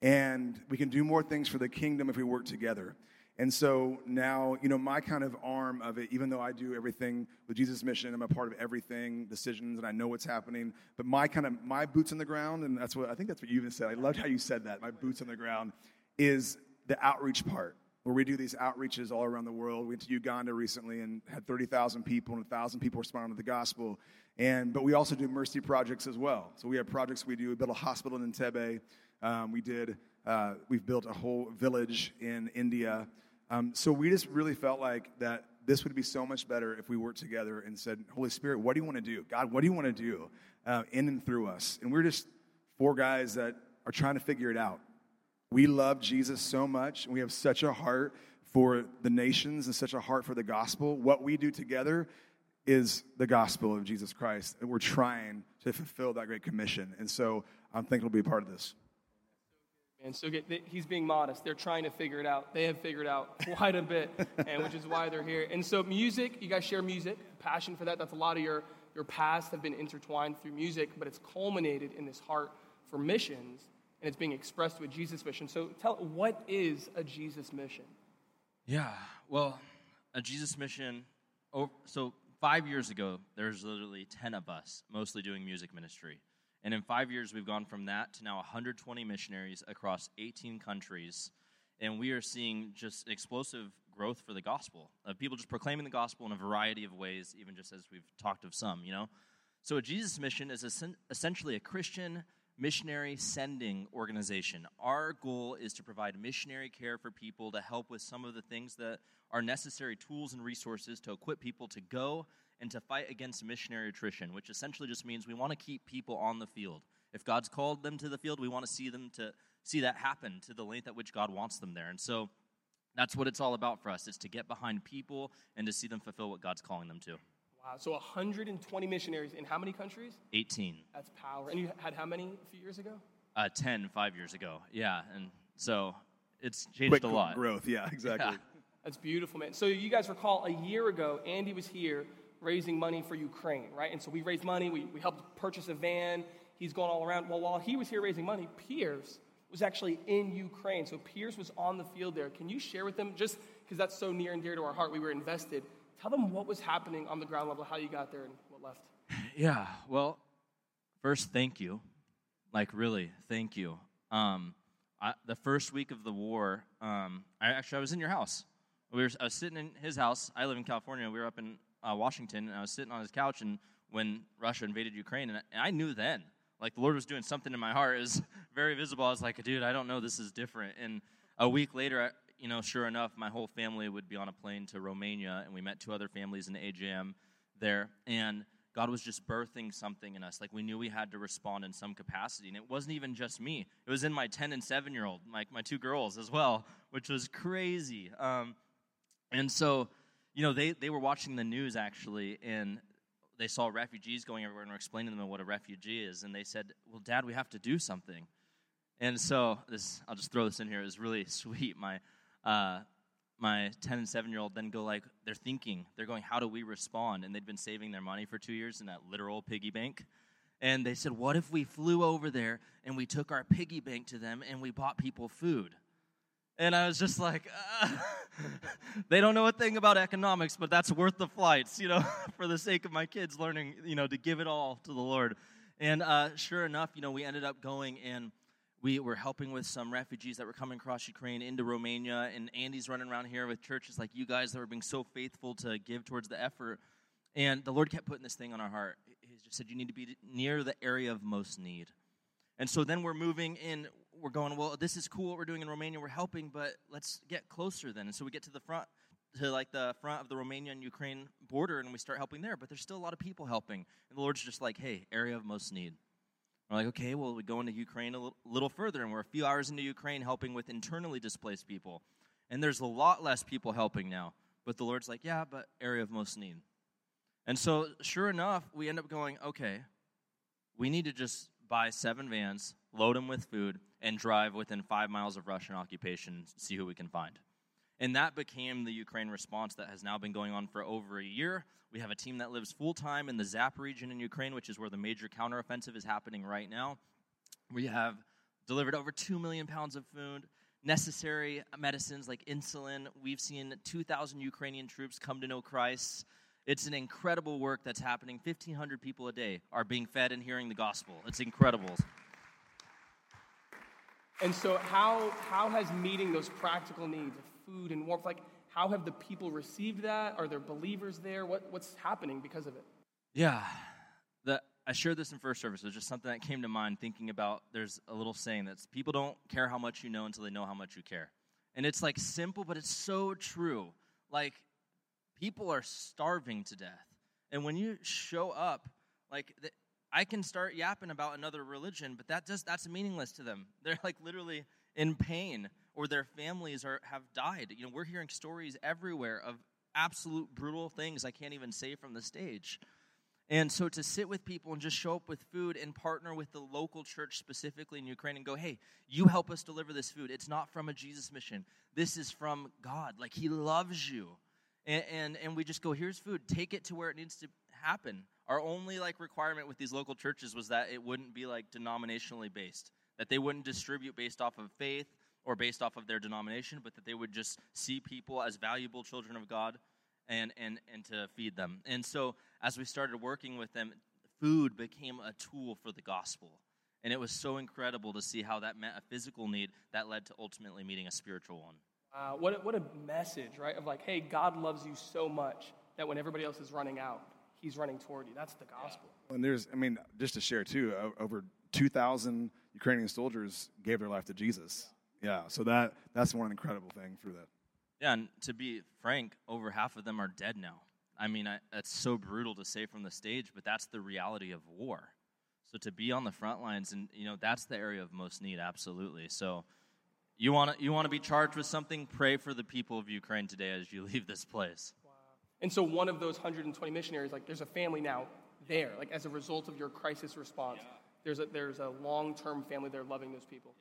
and we can do more things for the kingdom if we work together and so now, you know, my kind of arm of it, even though I do everything with Jesus' mission, I'm a part of everything, decisions, and I know what's happening. But my kind of my boots on the ground, and that's what I think that's what you even said. I loved how you said that. My boots on the ground is the outreach part, where we do these outreaches all around the world. We went to Uganda recently and had 30,000 people, and 1,000 people responded to the gospel. And but we also do mercy projects as well. So we have projects we do. We built a hospital in Entebbe. Um, we did. Uh, we've built a whole village in India. Um, so we just really felt like that this would be so much better if we worked together and said, Holy Spirit, what do you want to do? God, what do you want to do uh, in and through us? And we're just four guys that are trying to figure it out. We love Jesus so much, we have such a heart for the nations and such a heart for the gospel. What we do together is the gospel of Jesus Christ, and we're trying to fulfill that great commission. And so I'm thankful to be a part of this. And so get, he's being modest. They're trying to figure it out. They have figured out *laughs* quite a bit, and which is why they're here. And so music, you guys share music, passion for that. That's a lot of your your past have been intertwined through music, but it's culminated in this heart for missions, and it's being expressed with Jesus' mission. So tell, what is a Jesus mission? Yeah, well, a Jesus mission. Oh, so five years ago, there's literally ten of us, mostly doing music ministry. And in five years, we've gone from that to now 120 missionaries across 18 countries. And we are seeing just explosive growth for the gospel of people just proclaiming the gospel in a variety of ways, even just as we've talked of some, you know? So, a Jesus mission is essentially a Christian missionary sending organization. Our goal is to provide missionary care for people to help with some of the things that are necessary tools and resources to equip people to go and to fight against missionary attrition, which essentially just means we want to keep people on the field. If God's called them to the field, we want to see them to see that happen to the length at which God wants them there. And so that's what it's all about for us. It's to get behind people and to see them fulfill what God's calling them to. Wow, so 120 missionaries in how many countries? 18. That's power. And you had how many a few years ago? Uh, 10 five years ago. Yeah. And so it's changed Quick a lot. growth, yeah, *laughs* exactly. Yeah. That's beautiful, man. So you guys recall a year ago, Andy was here raising money for Ukraine, right? And so we raised money, we, we helped purchase a van. He's going all around. Well, while he was here raising money, Pierce was actually in Ukraine. So Pierce was on the field there. Can you share with them, just because that's so near and dear to our heart, we were invested, tell them what was happening on the ground level, how you got there, and what left? *laughs* Yeah, well, first, thank you. Like, really, thank you. Um, I, the first week of the war, um, I actually I was in your house. We were, I was sitting in his house. I live in California. We were up in uh, Washington, and I was sitting on his couch. And when Russia invaded Ukraine, and I, and I knew then, like the Lord was doing something in my heart. It was *laughs* very visible. I was like, dude, I don't know. This is different. And a week later, you know, sure enough, my whole family would be on a plane to Romania, and we met two other families in AJM there, and God was just birthing something in us. Like we knew we had to respond in some capacity. And it wasn't even just me, it was in my 10 and 7 year old, like my two girls as well, which was crazy. Um, and so, you know, they, they were watching the news actually, and they saw refugees going everywhere and were explaining to them what a refugee is. And they said, Well, Dad, we have to do something. And so, this, I'll just throw this in here, it was really *laughs* sweet. My, uh, my 10 and 7 year old then go like they're thinking they're going how do we respond? And they'd been saving their money for two years in that literal piggy bank. And they said what if we flew over there and we took our piggy bank to them and we bought people food? And i was just like uh, *laughs* they don't know a thing about economics but that's worth the flights you know *laughs* for the sake of my kids learning you know to give it all to the lord. And uh, sure enough you know we ended up going and we were helping with some refugees that were coming across Ukraine into Romania, and Andy's running around here with churches like you guys that were being so faithful to give towards the effort. And the Lord kept putting this thing on our heart. He just said, You need to be near the area of most need. And so then we're moving in, we're going, Well, this is cool what we're doing in Romania, we're helping, but let's get closer then. And so we get to the front, to like the front of the Romania and Ukraine border, and we start helping there, but there's still a lot of people helping. And the Lord's just like, Hey, area of most need. We're like, okay, well, we go into Ukraine a little further, and we're a few hours into Ukraine helping with internally displaced people. And there's a lot less people helping now. But the Lord's like, yeah, but area of most need. And so, sure enough, we end up going, okay, we need to just buy seven vans, load them with food, and drive within five miles of Russian occupation, see who we can find. And that became the Ukraine response that has now been going on for over a year. We have a team that lives full time in the Zap region in Ukraine, which is where the major counteroffensive is happening right now. We have delivered over 2 million pounds of food, necessary medicines like insulin. We've seen 2,000 Ukrainian troops come to know Christ. It's an incredible work that's happening. 1,500 people a day are being fed and hearing the gospel. It's incredible. And so, how, how has meeting those practical needs food and warmth, like, how have the people received that? Are there believers there? What, what's happening because of it? Yeah. The, I shared this in first service. It was just something that came to mind thinking about there's a little saying that's people don't care how much you know until they know how much you care. And it's like simple, but it's so true. Like, people are starving to death. And when you show up, like, the, I can start yapping about another religion, but that just that's meaningless to them. *laughs* They're like literally in pain or their families are have died. You know, we're hearing stories everywhere of absolute brutal things I can't even say from the stage. And so to sit with people and just show up with food and partner with the local church specifically in Ukraine and go, hey, you help us deliver this food. It's not from a Jesus mission. This is from God. Like he loves you. And, and, and we just go, here's food. Take it to where it needs to happen. Our only like requirement with these local churches was that it wouldn't be like denominationally based, that they wouldn't distribute based off of faith or based off of their denomination, but that they would just see people as valuable children of God and and and to feed them. And so as we started working with them, food became a tool for the gospel. And it was so incredible to see how that met a physical need that led to ultimately meeting a spiritual one. Uh, what, a, what a message, right? Of like, hey, God loves you so much that when everybody else is running out, he's running toward you. That's the gospel. And there's, I mean, just to share too, over 2,000 Ukrainian soldiers gave their life to Jesus. Yeah, so that that's one incredible thing through that. Yeah, and to be frank, over half of them are dead now. I mean, I, that's so brutal to say from the stage, but that's the reality of war. So to be on the front lines, and you know, that's the area of most need, absolutely. So you want to you want to be charged with something? Pray for the people of Ukraine today as you *laughs* leave this place. And so one of those 120 missionaries, like there's a family now there, like as a result of your crisis response. Yeah. There's a there's a long term family there loving those people.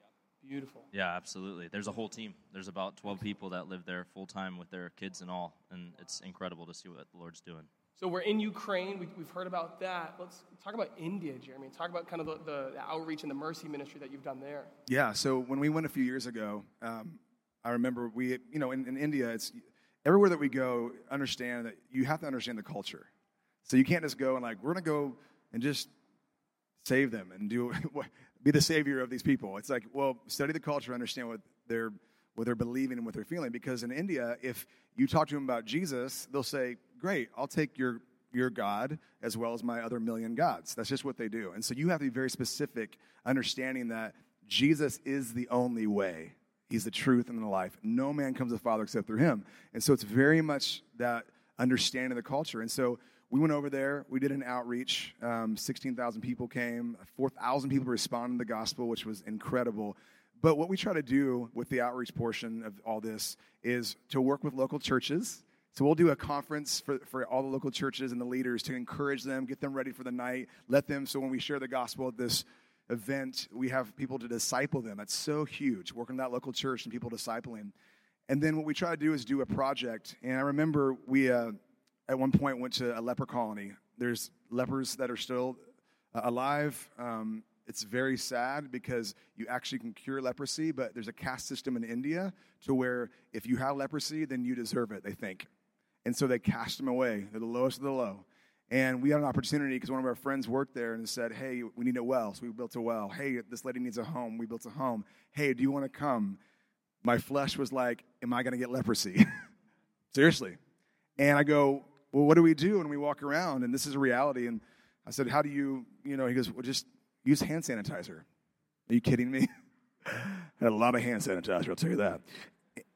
Beautiful. Yeah, absolutely. There's a whole team. There's about 12 people that live there full time with their kids and all, and it's incredible to see what the Lord's doing. So we're in Ukraine. We, have heard about that. Let's talk about India, Jeremy. Talk about kind of the, the, outreach and the mercy ministry that you've done there. Yeah. So when we went a few years ago, um, I remember we, you know, in, in India, it's everywhere that we go. Understand that you have to understand the culture. So you can't just go and like we're gonna go and just save them and do *laughs* be the savior of these people. It's like, well, study the culture, understand what they're what they're believing and what they're feeling. Because in India, if you talk to them about Jesus, they'll say, Great, I'll take your, your God as well as my other million gods. That's just what they do. And so you have to be very specific, understanding that Jesus is the only way. He's the truth and the life. No man comes to the Father except through him. And so it's very much that understanding the culture. And so we went over there. We did an outreach. Um, 16,000 people came. 4,000 people responded to the gospel, which was incredible. But what we try to do with the outreach portion of all this is to work with local churches so we'll do a conference for, for all the local churches and the leaders to encourage them, get them ready for the night, let them, so when we share the gospel at this event, we have people to disciple them. That's so huge, working that local church and people discipling. And then what we try to do is do a project. And I remember we, uh, at one point, went to a leper colony. There's lepers that are still uh, alive. Um, it's very sad because you actually can cure leprosy, but there's a caste system in India to where if you have leprosy, then you deserve it, they think. And so they cast them away. They're the lowest of the low. And we had an opportunity because one of our friends worked there and said, Hey, we need a well. So we built a well. Hey, this lady needs a home. We built a home. Hey, do you want to come? My flesh was like, Am I going to get leprosy? *laughs* Seriously. And I go, Well, what do we do? when we walk around, and this is a reality. And I said, How do you, you know, he goes, Well, just use hand sanitizer. Are you kidding me? *laughs* had a lot of hand sanitizer, I'll tell you that.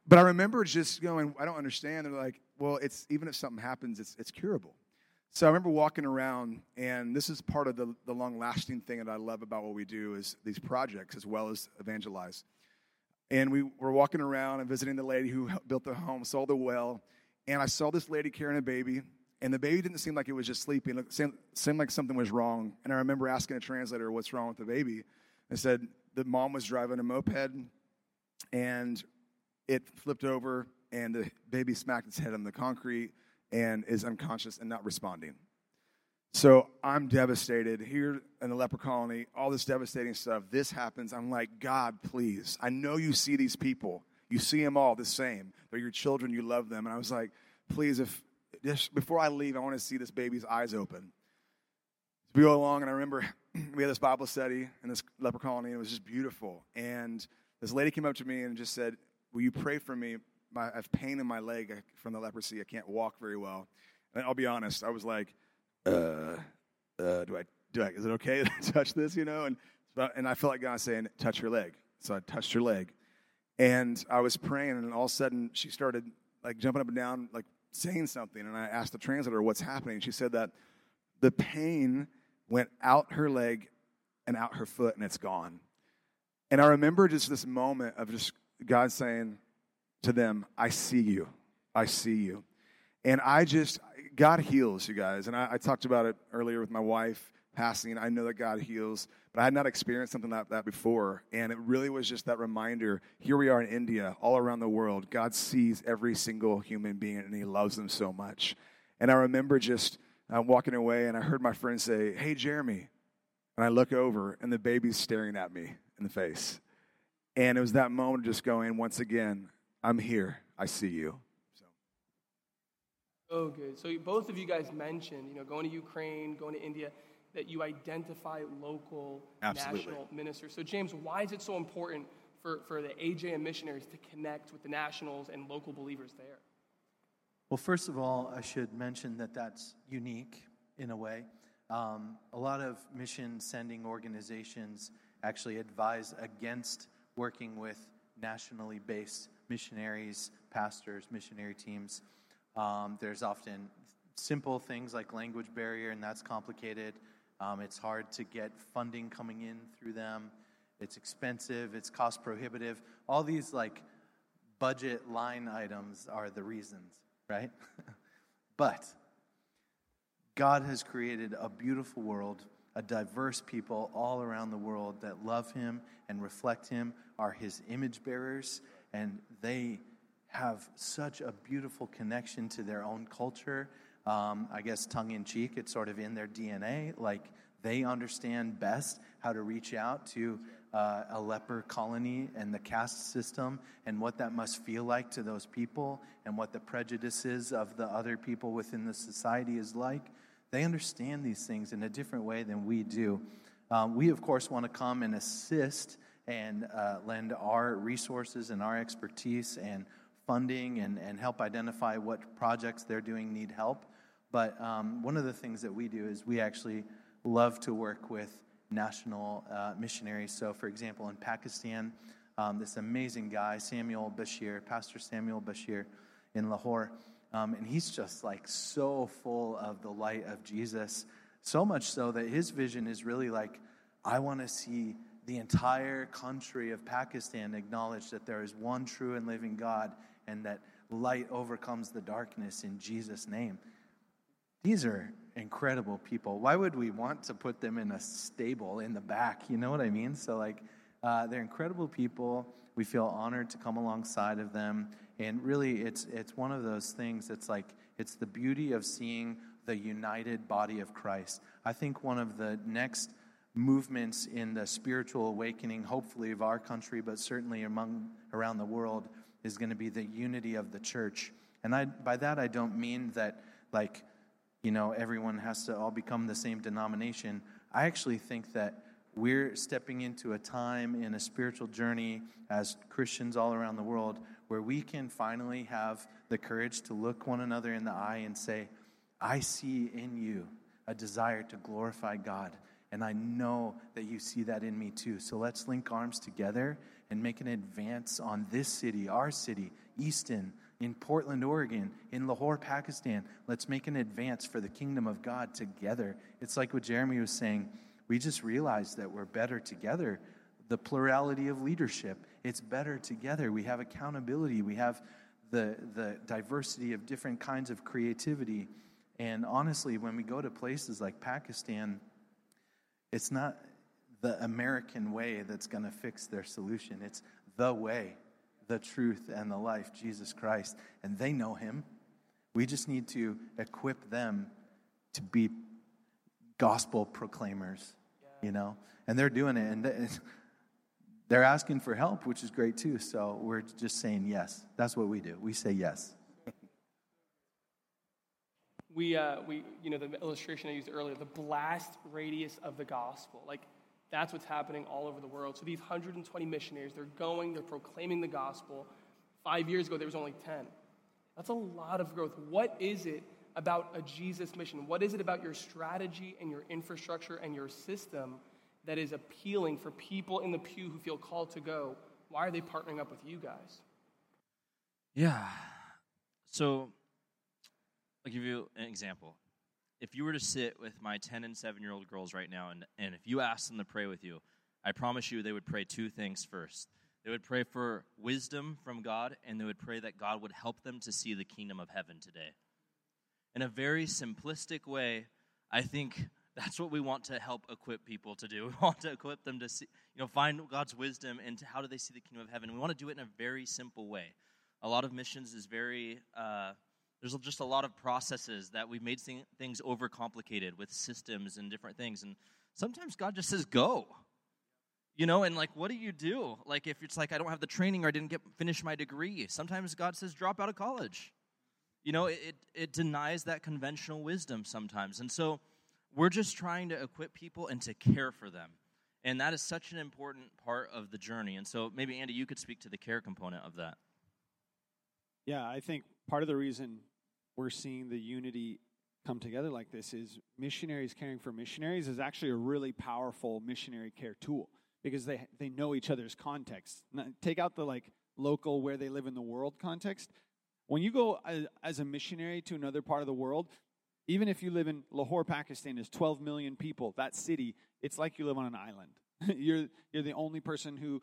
But I remember just going, I don't understand. They're like, well, it's even if something happens, it's, it's curable. So I remember walking around, and this is part of the, the long lasting thing that I love about what we do is these projects as well as evangelize. And we were walking around and visiting the lady who built the home, sold the well, and I saw this lady carrying a baby, and the baby didn't seem like it was just sleeping. It seemed, seemed like something was wrong. And I remember asking a translator, what's wrong with the baby? I said, the mom was driving a moped, and it flipped over and the baby smacked its head on the concrete and is unconscious and not responding. So I'm devastated here in the leper colony, all this devastating stuff. This happens. I'm like, God, please. I know you see these people. You see them all the same. They're your children. You love them. And I was like, please, if just before I leave, I want to see this baby's eyes open. we go along, and I remember *clears throat* we had this Bible study in this leper colony, and it was just beautiful. And this lady came up to me and just said, Will you pray for me? My, I have pain in my leg from the leprosy. I can't walk very well. And I'll be honest, I was like, uh, uh, do I, do I, is it okay *laughs* to touch this, you know? And, and I felt like God saying, touch your leg. So I touched her leg. And I was praying, and all of a sudden she started like jumping up and down, like saying something. And I asked the translator, what's happening? She said that the pain went out her leg and out her foot, and it's gone. And I remember just this moment of just God saying to them, I see you. I see you. And I just, God heals, you guys. And I, I talked about it earlier with my wife passing. I know that God heals, but I had not experienced something like that before. And it really was just that reminder here we are in India, all around the world. God sees every single human being and He loves them so much. And I remember just uh, walking away and I heard my friend say, Hey, Jeremy. And I look over and the baby's staring at me in the face. And it was that moment of just going, once again, I'm here. I see you. So. Good. So both of you guys mentioned, you know, going to Ukraine, going to India, that you identify local Absolutely. national ministers. So, James, why is it so important for, for the AJM missionaries to connect with the nationals and local believers there? Well, first of all, I should mention that that's unique in a way. Um, a lot of mission sending organizations actually advise against working with nationally based missionaries, pastors, missionary teams. Um, there's often simple things like language barrier, and that's complicated. Um, it's hard to get funding coming in through them. It's expensive. It's cost prohibitive. All these like budget line items are the reasons, right? *laughs* but God has created a beautiful world, a diverse people all around the world that love him and reflect him, are his image bearers, and they have such a beautiful connection to their own culture. Um, I guess tongue in cheek, it's sort of in their DNA. Like they understand best how to reach out to uh, a leper colony and the caste system and what that must feel like to those people and what the prejudices of the other people within the society is like. They understand these things in a different way than we do. Um, we, of course, want to come and assist and uh, lend our resources and our expertise and funding and, and help identify what projects they're doing need help. But um, one of the things that we do is we actually love to work with national uh, missionaries. So, for example, in Pakistan, um, this amazing guy, Samuel Bashir, Pastor Samuel Bashir in Lahore, um, and he's just like so full of the light of Jesus, so much so that his vision is really like, I want to see the entire country of Pakistan acknowledge that there is one true and living God and that light overcomes the darkness in Jesus' name. These are incredible people. Why would we want to put them in a stable in the back? You know what I mean? So, like, uh, they're incredible people. We feel honored to come alongside of them. And really, it's, it's one of those things It's like, it's the beauty of seeing the united body of Christ. I think one of the next movements in the spiritual awakening, hopefully of our country, but certainly among around the world, is going to be the unity of the church. And I, by that, I don't mean that, like, you know, everyone has to all become the same denomination. I actually think that we're stepping into a time in a spiritual journey as Christians all around the world where we can finally have the courage to look one another in the eye and say, I see in you a desire to glorify God. And I know that you see that in me too. So let's link arms together and make an advance on this city, our city, Easton, in Portland, Oregon, in Lahore, Pakistan. Let's make an advance for the kingdom of God together. It's like what Jeremy was saying. We just realized that we're better together. The plurality of leadership, it's better together. We have accountability, we have the, the diversity of different kinds of creativity. And honestly, when we go to places like Pakistan, it's not the American way that's going to fix their solution. It's the way the truth, and the life, Jesus Christ. And they know him. We just need to equip them to be gospel proclaimers, you know? And they're doing it. And *laughs* they're asking for help, which is great too. So we're just saying yes. That's what we do. We say yes. we, uh, we, you know, the illustration I used earlier, the blast radius of the gospel. Like, that's what's happening all over the world. So these 120 missionaries, they're going, they're proclaiming the gospel. Five years ago, there was only 10. That's a lot of growth. What is it about a Jesus mission? What is it about your strategy and your infrastructure and your system that is appealing for people in the pew who feel called to go? Why are they partnering up with you guys? Yeah. So, I'll give you an example if you were to sit with my 10 and 7 year old girls right now, and, and if you asked them to pray with you, I promise you they would pray two things first. They would pray for wisdom from God, and they would pray that God would help them to see the kingdom of heaven today. In a very simplistic way, I think that's what we want to help equip people to do. *laughs* We want to equip them to see, you know, find God's wisdom and how do they see the kingdom of heaven. We want to do it in a very simple way. A lot of missions is very uh, there's just a lot of processes that we've made things overcomplicated with systems and different things. And sometimes God just says, go. You know, and like, what do you do? Like, if it's like, I don't have the training or I didn't get finish my degree, sometimes God says, drop out of college. You know, it, it denies that conventional wisdom sometimes. And so we're just trying to equip people and to care for them. And that is such an important part of the journey. And so maybe, Andy, you could speak to the care component of that. Yeah, I think part of the reason we're seeing the unity come together like this is missionaries caring for missionaries is actually a really powerful missionary care tool because they they know each other's context. take out the like local where they live in the world context. When you go as, as a missionary to another part of the world, even if you live in Lahore, Pakistan, there's 12 million people. That city, it's like you live on an island. *laughs* you're you're the only person who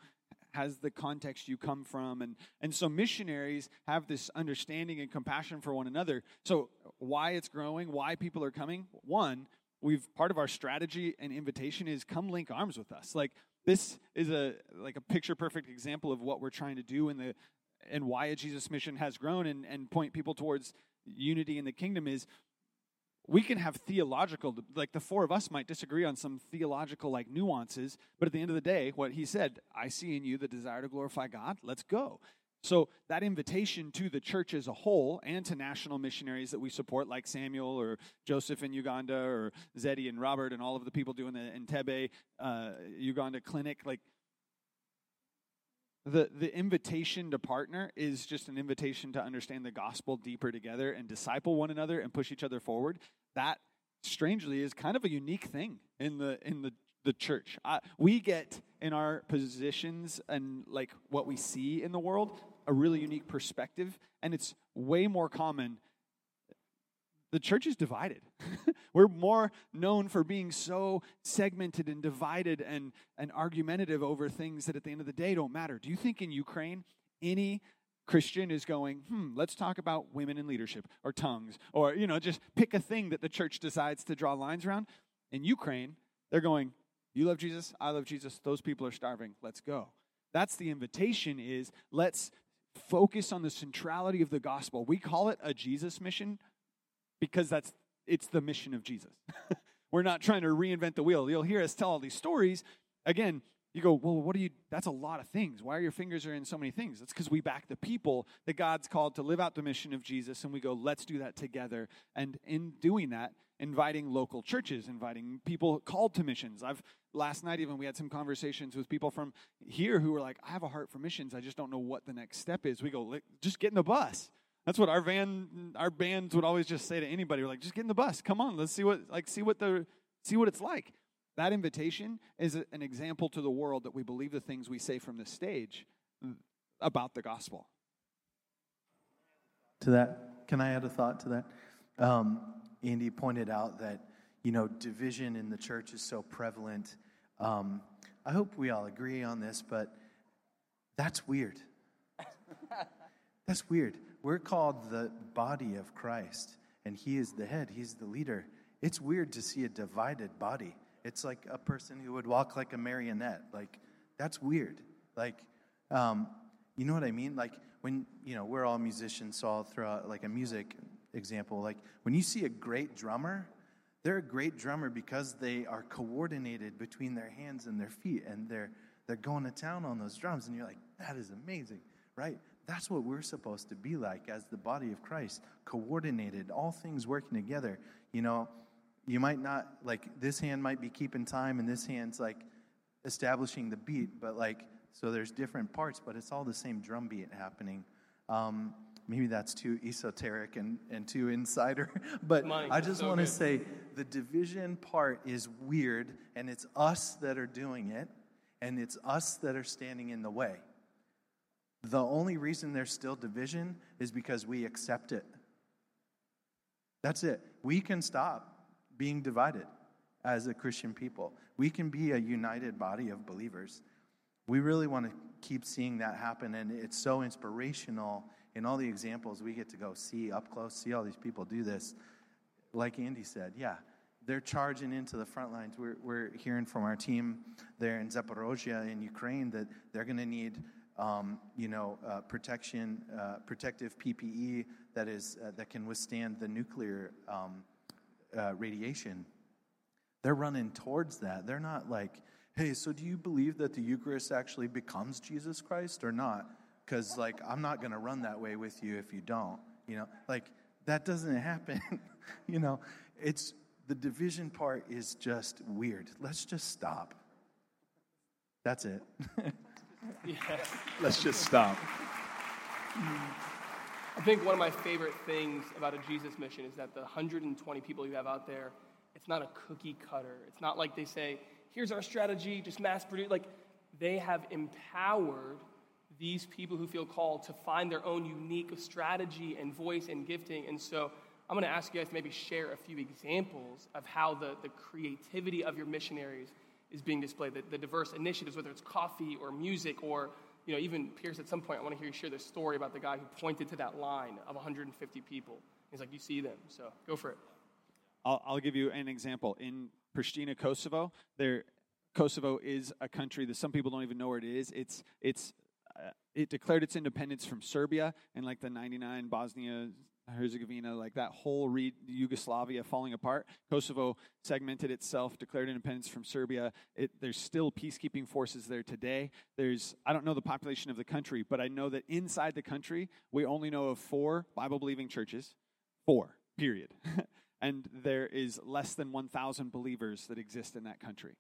has the context you come from. And, and so missionaries have this understanding and compassion for one another. So, why it's growing, why people are coming? One, we've part of our strategy and invitation is come link arms with us. Like this is a like a picture perfect example of what we're trying to do in the and why a Jesus mission has grown and, and point people towards unity in the kingdom is we can have theological like the four of us might disagree on some theological like nuances but at the end of the day what he said i see in you the desire to glorify god let's go. So that invitation to the church as a whole and to national missionaries that we support like samuel or joseph in uganda or zeddy and robert and all of the people doing the entebbe uh, uganda clinic like the the invitation to partner is just an invitation to understand the gospel deeper together and disciple one another and push each other forward. That strangely is kind of a unique thing in the in the the church. Uh, we get in our positions and like what we see in the world a really unique perspective and it's way more common. The church is divided. *laughs* We're more known for being so segmented and divided and, and argumentative over things that at the end of the day don't matter. Do you think in Ukraine, any Christian is going, hmm, let's talk about women in leadership or tongues or, you know, just pick a thing that the church decides to draw lines around? In Ukraine, they're going, you love Jesus, I love Jesus, those people are starving, let's go. That's the invitation is let's focus on the centrality of the gospel. We call it a Jesus mission because that's it's the mission of Jesus. *laughs* We're not trying to reinvent the wheel. You'll hear us tell all these stories. Again, you go, well, what are you, that's a lot of things. Why are your fingers are in so many things? That's because we back the people that God's called to live out the mission of Jesus, and we go, let's do that together. And in doing that, inviting local churches, inviting people called to missions. I've, last night even, we had some conversations with people from here who were like, I have a heart for missions. I just don't know what the next step is. We go, just get in the bus that's what our van, our bands would always just say to anybody. We're like, just get in the bus. Come on, let's see what, like, see what the, see what it's like. That invitation is an example to the world that we believe the things we say from the stage about the gospel. To that, can I add a thought to that? Um, Andy pointed out that you know division in the church is so prevalent. Um, I hope we all agree on this, but that's weird. *laughs* that's weird. We're called the body of Christ, and He is the head, He's the leader. It's weird to see a divided body. It's like a person who would walk like a marionette. Like, that's weird. Like, um, you know what I mean? Like, when, you know, we're all musicians, so I'll throw out like a music example. Like, when you see a great drummer, they're a great drummer because they are coordinated between their hands and their feet, and they're, they're going to town on those drums, and you're like, that is amazing, right? That's what we're supposed to be like as the body of Christ, coordinated, all things working together. You know, you might not, like, this hand might be keeping time and this hand's like establishing the beat, but like, so there's different parts, but it's all the same drum beat happening. Um, maybe that's too esoteric and, and too insider, *laughs* but Money, I just so want to say the division part is weird, and it's us that are doing it, and it's us that are standing in the way. The only reason there's still division is because we accept it. That's it. We can stop being divided as a Christian people. We can be a united body of believers. We really want to keep seeing that happen, and it's so inspirational in all the examples we get to go see up close, see all these people do this. Like Andy said, yeah, they're charging into the front lines. We're, we're hearing from our team there in Zaporozhye in Ukraine that they're going to need um, you know, uh, protection, uh, protective PPE that is uh, that can withstand the nuclear um, uh, radiation. They're running towards that. They're not like, hey, so do you believe that the Eucharist actually becomes Jesus Christ or not? Because like, I'm not going to run that way with you if you don't. You know, like that doesn't *laughs* happen. you know, it's the division part is just weird. Let's just stop. That's it. *laughs* Yeah. Let's just stop. I think one of my favorite things about a Jesus mission is that the 120 people you have out there, it's not a cookie cutter. It's not like they say, here's our strategy, just mass produce. Like, they have empowered these people who feel called to find their own unique strategy and voice and gifting. And so I'm going to ask you guys to maybe share a few examples of how the, the creativity of your missionaries is being displayed, the, the diverse initiatives, whether it's coffee or music or you know, even Pierce, at some point, I want to hear you share the story about the guy who pointed to that line of 150 people. He's like, you see them, so go for it. I'll, I'll give you an example. In Pristina, Kosovo, there, Kosovo is a country that some people don't even know where it is. It's, it's, uh, it declared its independence from Serbia in like the 99 Bosnia Herzegovina, like that whole re- Yugoslavia falling apart. Kosovo segmented itself, declared independence from Serbia. It, there's still peacekeeping forces there today. There's I don't know the population of the country, but I know that inside the country we only know of four Bible believing churches, four period, *laughs* and there is less than 1,000 believers that exist in that country.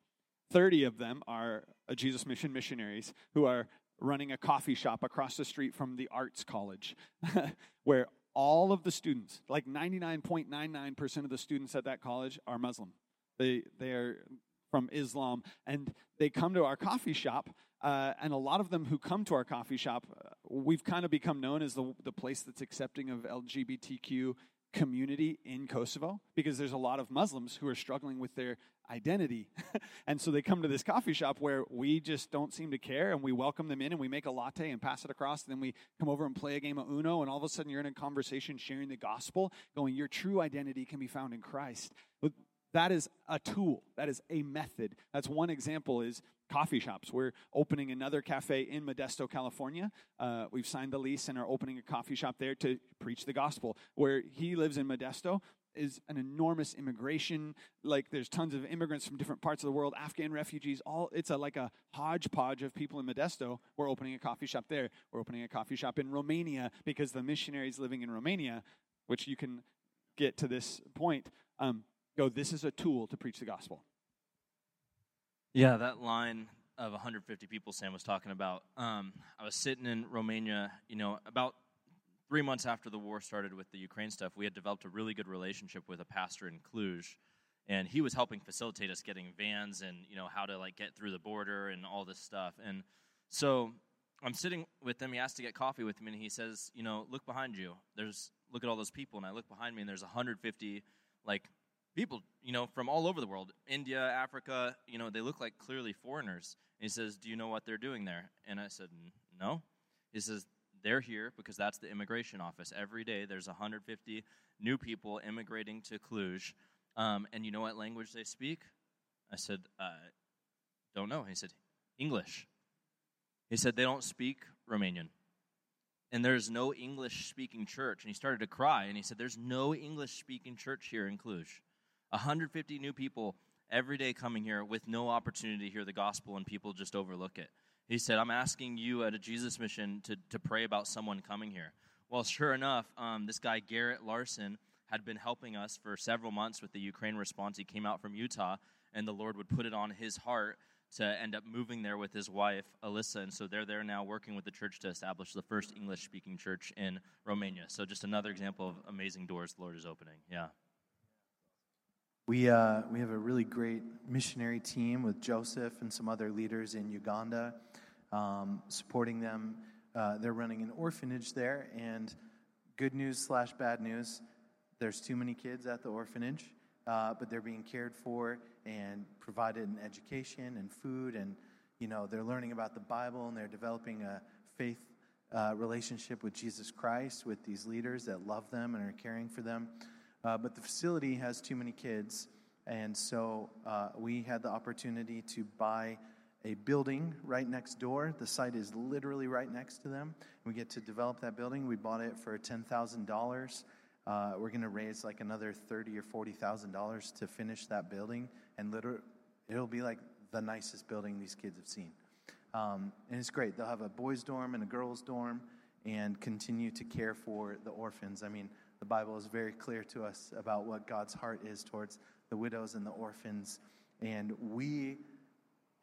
30 of them are uh, Jesus Mission missionaries who are running a coffee shop across the street from the arts college *laughs* where all of the students, like 99.99% of the students at that college, are Muslim. They, they are from Islam, and they come to our coffee shop. Uh, and a lot of them who come to our coffee shop, uh, we've kind of become known as the, the place that's accepting of LGBTQ community in Kosovo because there's a lot of Muslims who are struggling with their identity. *laughs* and so they come to this coffee shop where we just don't seem to care and we welcome them in and we make a latte and pass it across. And then we come over and play a game of Uno. And all of a sudden you're in a conversation sharing the gospel, going, Your true identity can be found in Christ. That is a tool. That is a method. That's one example is coffee shops. We're opening another cafe in Modesto, California. Uh, we've signed the lease and are opening a coffee shop there to preach the gospel. Where he lives in Modesto is an enormous immigration. Like there's tons of immigrants from different parts of the world, Afghan refugees. All it's a like a hodgepodge of people in Modesto. We're opening a coffee shop there. We're opening a coffee shop in Romania because the missionaries living in Romania, which you can get to this point. Um, go, this is a tool to preach the gospel. Yeah, that line of 150 people Sam was talking about. Um, I was sitting in Romania, you know, about three months after the war started with the Ukraine stuff. We had developed a really good relationship with a pastor in Cluj, and he was helping facilitate us getting vans and you know how to like get through the border and all this stuff. And so I'm sitting with him. He asked to get coffee with me, and he says, you know, look behind you. There's look at all those people, and I look behind me, and there's 150 like people, you know, from all over the world India, Africa, you know, they look like clearly foreigners. And he says, Do you know what they're doing there? And I said, No. He says, They're here because that's the immigration office. Every day there's 150 new people immigrating to Cluj. Um, and you know what language they speak? I said, uh, Don't know. He said, English. He said, They don't speak Romanian and there's no English speaking church. And he started to cry and he said, There's no English speaking church here in Cluj. 150 new people every day coming here with no opportunity to hear the gospel, and people just overlook it. He said, I'm asking you at a Jesus mission to, to pray about someone coming here. Well, sure enough, um, this guy, Garrett Larson, had been helping us for several months with the Ukraine response. He came out from Utah, and the Lord would put it on his heart to end up moving there with his wife, Alyssa. And so they're there now working with the church to establish the first English speaking church in Romania. So just another example of amazing doors the Lord is opening. Yeah. We, uh, we have a really great missionary team with Joseph and some other leaders in Uganda um, supporting them. Uh, they're running an orphanage there, and good news slash bad news there's too many kids at the orphanage, uh, but they're being cared for and provided an education and food, and you know they're learning about the Bible and they're developing a faith uh, relationship with Jesus Christ with these leaders that love them and are caring for them. Uh, but the facility has too many kids, and so uh, we had the opportunity to buy a building right next door. The site is literally right next to them. We get to develop that building. We bought it for ten thousand uh, dollars. We're going to raise like another thirty or forty thousand dollars to finish that building, and literally, it'll be like the nicest building these kids have seen. Um, and it's great. They'll have a boys' dorm and a girls' dorm, and continue to care for the orphans. I mean, the Bible is very clear to us about what God's heart is towards the widows and the orphans. And we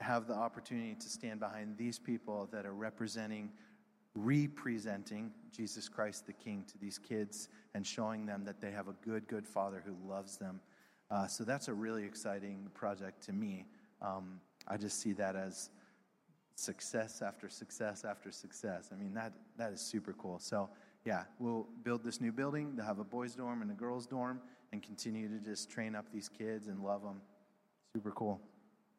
have the opportunity to stand behind these people that are representing, representing Jesus Christ the King to these kids and showing them that they have a good, good Father who loves them. Uh, so that's a really exciting project to me. Um, I just see that as success after success after success. I mean, that, that is super cool. So, yeah, we'll build this new building. They'll have a boys' dorm and a girls' dorm and continue to just train up these kids and love them. Super cool.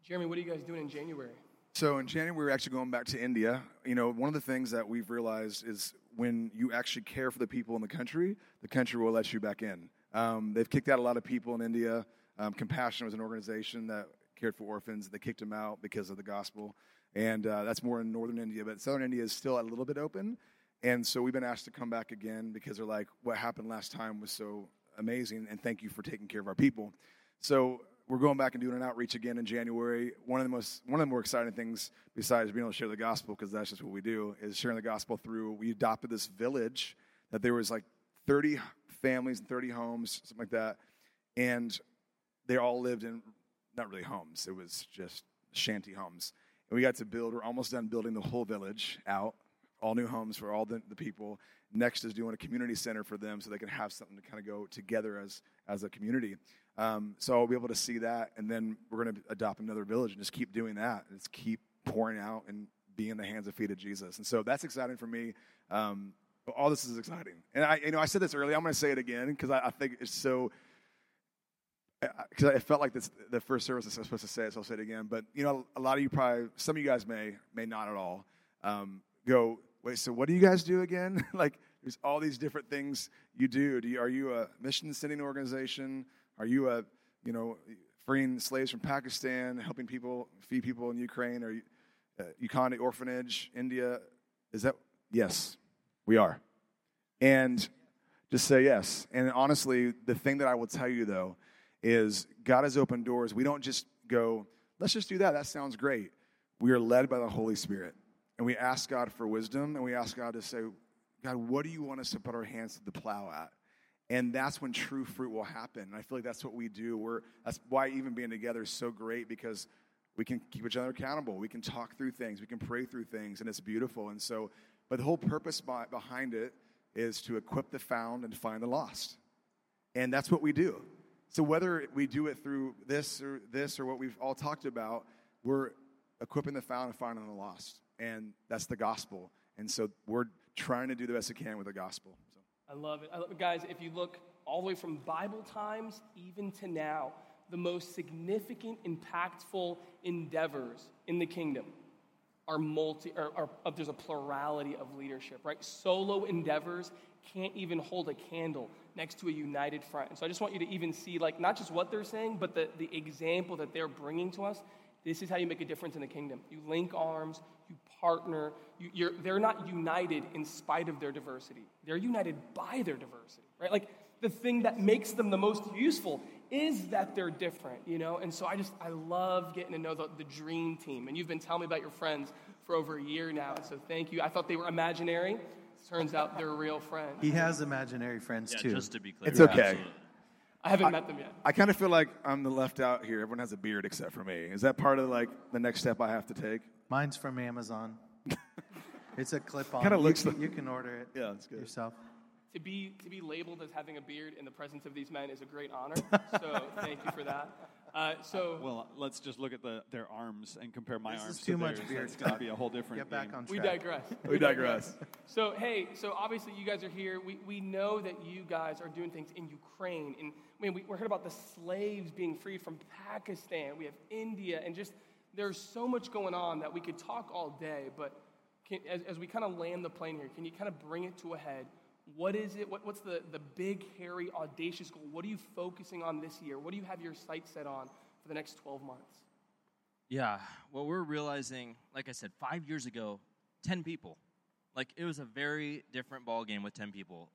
Jeremy, what are you guys doing in January? So in January, we're actually going back to India. You know, one of the things that we've realized is when you actually care for the people in the country, the country will let you back in. Um, they've kicked out a lot of people in India. Um, Compassion was an organization that cared for orphans. They kicked them out because of the gospel. And uh, that's more in northern India, but southern India is still a little bit open. And so we've been asked to come back again because they're like, what happened last time was so amazing, and thank you for taking care of our people. So we're going back and doing an outreach again in January. One of the most, one of the more exciting things, besides being able to share the gospel, because that's just what we do, is sharing the gospel through. We adopted this village that there was like 30 families and 30 homes, something like that, and they all lived in not really homes. It was just shanty homes, and we got to build. We're almost done building the whole village out, all new homes for all the, the people. Next is doing a community center for them so they can have something to kind of go together as as a community. Um, so I'll be able to see that, and then we're going to adopt another village and just keep doing that, and just keep pouring out and be in the hands and feet of Jesus. And so that's exciting for me. Um, but all this is exciting, and I, you know, I said this earlier. I'm going to say it again because I, I think it's so. Because I felt like this, the first service I was supposed to say it, so I'll say it again. But you know, a lot of you probably, some of you guys may, may not at all, um, go, wait. So what do you guys do again? *laughs* like, there's all these different things you do. do you, are you a mission sending organization? Are you a, you know, freeing slaves from Pakistan, helping people feed people in Ukraine, or you uh, Ukani orphanage, India? Is that yes? We are, and just say yes. And honestly, the thing that I will tell you though is God has opened doors. We don't just go, let's just do that. That sounds great. We are led by the Holy Spirit, and we ask God for wisdom, and we ask God to say, God, what do you want us to put our hands to the plow at? And that's when true fruit will happen. And I feel like that's what we do. We're, that's why even being together is so great because we can keep each other accountable. We can talk through things. We can pray through things, and it's beautiful. And so, but the whole purpose behind it is to equip the found and find the lost. And that's what we do. So whether we do it through this or this or what we've all talked about, we're equipping the found and finding the lost. And that's the gospel. And so we're trying to do the best we can with the gospel. So. I love it. I love it. Guys, if you look all the way from Bible times even to now, the most significant, impactful endeavors in the kingdom are multi, or, or, there's a plurality of leadership, right? Solo endeavors can't even hold a candle next to a united front. And so I just want you to even see, like, not just what they're saying, but the, the example that they're bringing to us. This is how you make a difference in the kingdom. You link arms, you partner. You, they're not united in spite of their diversity. They're united by their diversity, right? Like the thing that makes them the most useful is that they're different, you know? And so I just, I love getting to know the, the dream team. And you've been telling me about your friends for over a year now. And so thank you. I thought they were imaginary. Turns out they're real friends. He has imaginary friends Yeah, too. just to be clear. It's okay. Absolutely. I haven't met them yet. I kind of feel like I'm the left out here. Everyone has a beard except for me. Is that part of like the next step I have to take? Mine's from Amazon. *laughs* it's a clip on. Kinda you, looks can, like- you can order it Yeah, that's good. yourself. To be, to be labeled as having a beard in the presence of these men is a great honor. *laughs* So thank you for that. Uh, so Well, let's just look at the, their arms and compare my This is arms too to much theirs. beard It's going to be a whole different Get back game. on track. we digress. *laughs* We digress. So, hey, so obviously you guys are here. We, we know that you guys are doing things in Ukraine. And I mean, we, we're heard about the slaves being freed from Pakistan. We have India. And just there's so much going on that we could talk all day. But can, as, as we kind of land the plane here, can you kind of bring it to a head? What is it? What, what's the, the big, hairy, audacious goal? What are you focusing on this year? What do you have your sights set on for the next 12 months? Yeah, well, we're realizing, like I said, five years ago, 10 people. Like, it was a very different ball game with 10 people.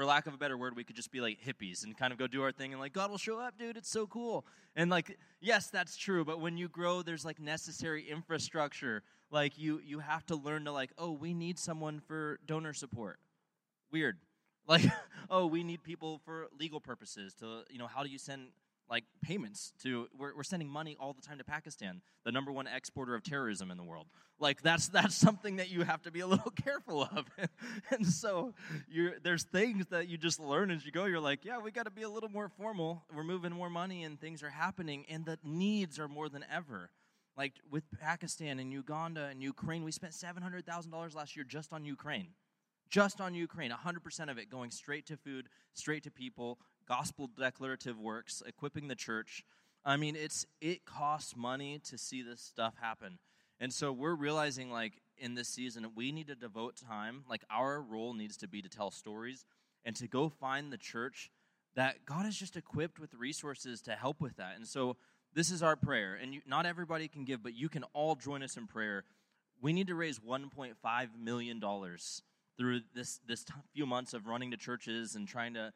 For lack of a better word, we could just be like hippies and kind of go do our thing and, like, God will show up, dude, it's so cool. And, like, yes, that's true, but when you grow, there's, like, necessary infrastructure. Like, you, you have to learn to, like, oh, we need someone for donor support. Weird. *laughs* Like, oh, we need people for legal purposes to, you know, how do you send like payments to we're, we're sending money all the time to pakistan the number one exporter of terrorism in the world. Like that's that's something that you have to be a little *laughs* careful of. *laughs* And so you there's things that you just learn as you go. You're like yeah we got to be a little more formal. We're moving more money and things are happening and the needs are more than ever. Like with pakistan and uganda and ukraine we spent $700000 last year just on ukraine. Just on Ukraine, 100% of it going straight to food, straight to people, gospel declarative works, equipping the church. I mean, it's it costs money to see this stuff happen. And so we're realizing like in this season we need to devote time, like our role needs to be to tell stories and to go find the church that God is just equipped with resources to help with that. And so this is our prayer. And you, not everybody can give, but you can all join us in prayer. We need to raise $1.5 million through this, this t- few months of running to churches and trying to,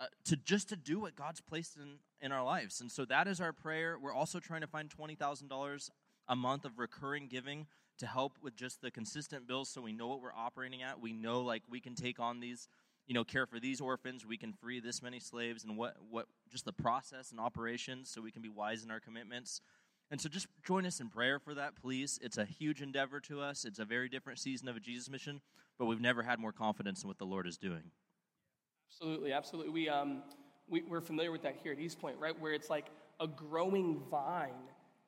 uh, to just to do what God's placed in, in our lives. And so that is our prayer. We're also trying to find $20,000 a month of recurring giving to help with just the consistent bills so we know what we're operating at. We know like we can take on these you know, care for these orphans, we can free this many slaves, and what, what just the process and operations so we can be wise in our commitments. And so just join us in prayer for that, please. It's a huge endeavor to us. It's a very different season of a Jesus mission, but we've never had more confidence in what the Lord is doing. Absolutely, absolutely. We, um, we, we're familiar with that here at East Point, right? Where it's like a growing vine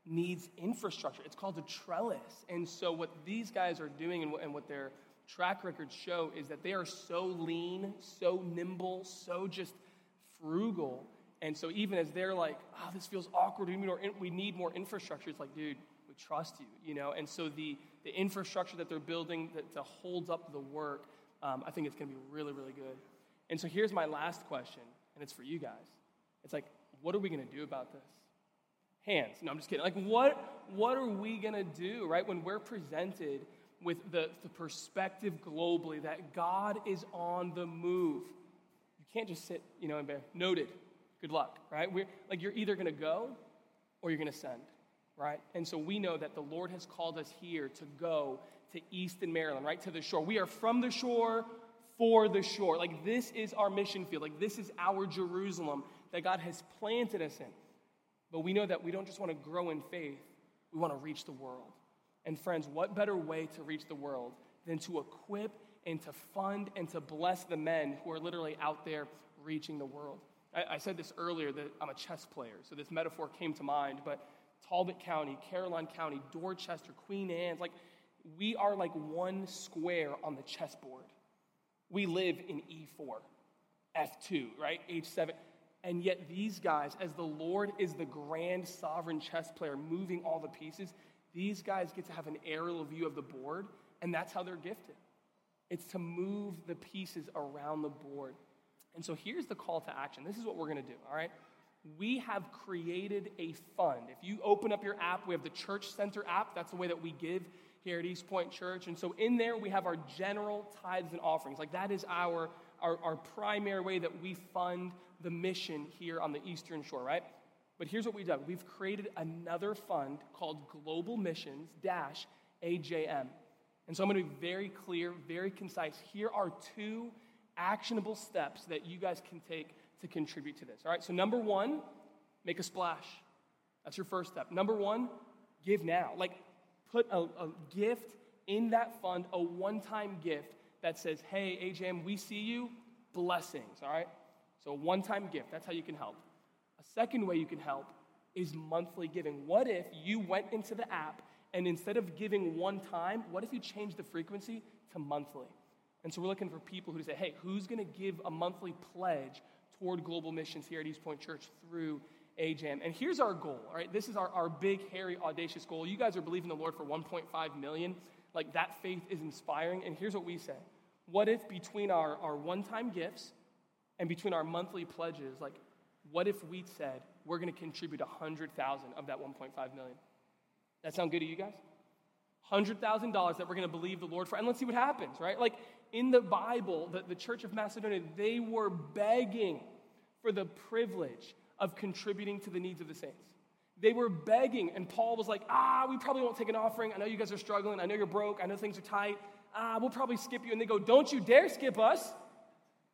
needs infrastructure. It's called a trellis. And so what these guys are doing and what, and what they're track records show is that they are so lean, so nimble, so just frugal. And so even as they're like, oh, this feels awkward, we need more, we need more infrastructure, it's like, dude, we trust you, you know? And so the, the infrastructure that they're building that, to hold up the work, um, I think it's going to be really, really good. And so here's my last question, and it's for you guys. It's like, what are we going to do about this? Hands. No, I'm just kidding. Like, what, what are we going to do, right? When we're presented with the, the perspective globally that God is on the move. You can't just sit, you know, and be noted. Good luck, right? We're, like you're either going to go or you're going to send, right? And so we know that the Lord has called us here to go to Easton, Maryland, right? To the shore. We are from the shore for the shore. Like this is our mission field. Like this is our Jerusalem that God has planted us in. But we know that we don't just want to grow in faith, we want to reach the world. And friends, what better way to reach the world than to equip and to fund and to bless the men who are literally out there reaching the world? I, I said this earlier that I'm a chess player, so this metaphor came to mind, but Talbot County, Caroline County, Dorchester, Queen Anne's, like we are like one square on the chessboard. We live in E4, F2, right? H7. And yet, these guys, as the Lord is the grand sovereign chess player moving all the pieces, these guys get to have an aerial view of the board, and that's how they're gifted. It's to move the pieces around the board. And so here's the call to action. This is what we're going to do, all right? We have created a fund. If you open up your app, we have the Church Center app. That's the way that we give here at East Point Church. And so in there, we have our general tithes and offerings. Like that is our, our, our primary way that we fund the mission here on the Eastern Shore, right? But here's what we've done we've created another fund called Global Missions Dash AJM. And so I'm going to be very clear, very concise. Here are two actionable steps that you guys can take to contribute to this. All right, so number one, make a splash. That's your first step. Number one, give now. Like, put a, a gift in that fund, a one time gift that says, hey, AJM, we see you, blessings. All right? So, one time gift. That's how you can help. A second way you can help is monthly giving. What if you went into the app and instead of giving one time, what if you change the frequency to monthly? And so we're looking for people who say, hey, who's going to give a monthly pledge toward global missions here at East Point Church through AJAM? And here's our goal, all right? This is our, our big, hairy, audacious goal. You guys are believing the Lord for 1.5 million. Like that faith is inspiring. And here's what we say What if between our, our one time gifts and between our monthly pledges, like what if we said we're going to contribute 100,000 of that 1.5 million? That sound good to you guys? $100,000 that we're going to believe the Lord for. And let's see what happens, right? Like in the Bible, the, the church of Macedonia, they were begging for the privilege of contributing to the needs of the saints. They were begging, and Paul was like, ah, we probably won't take an offering. I know you guys are struggling. I know you're broke. I know things are tight. Ah, we'll probably skip you. And they go, don't you dare skip us.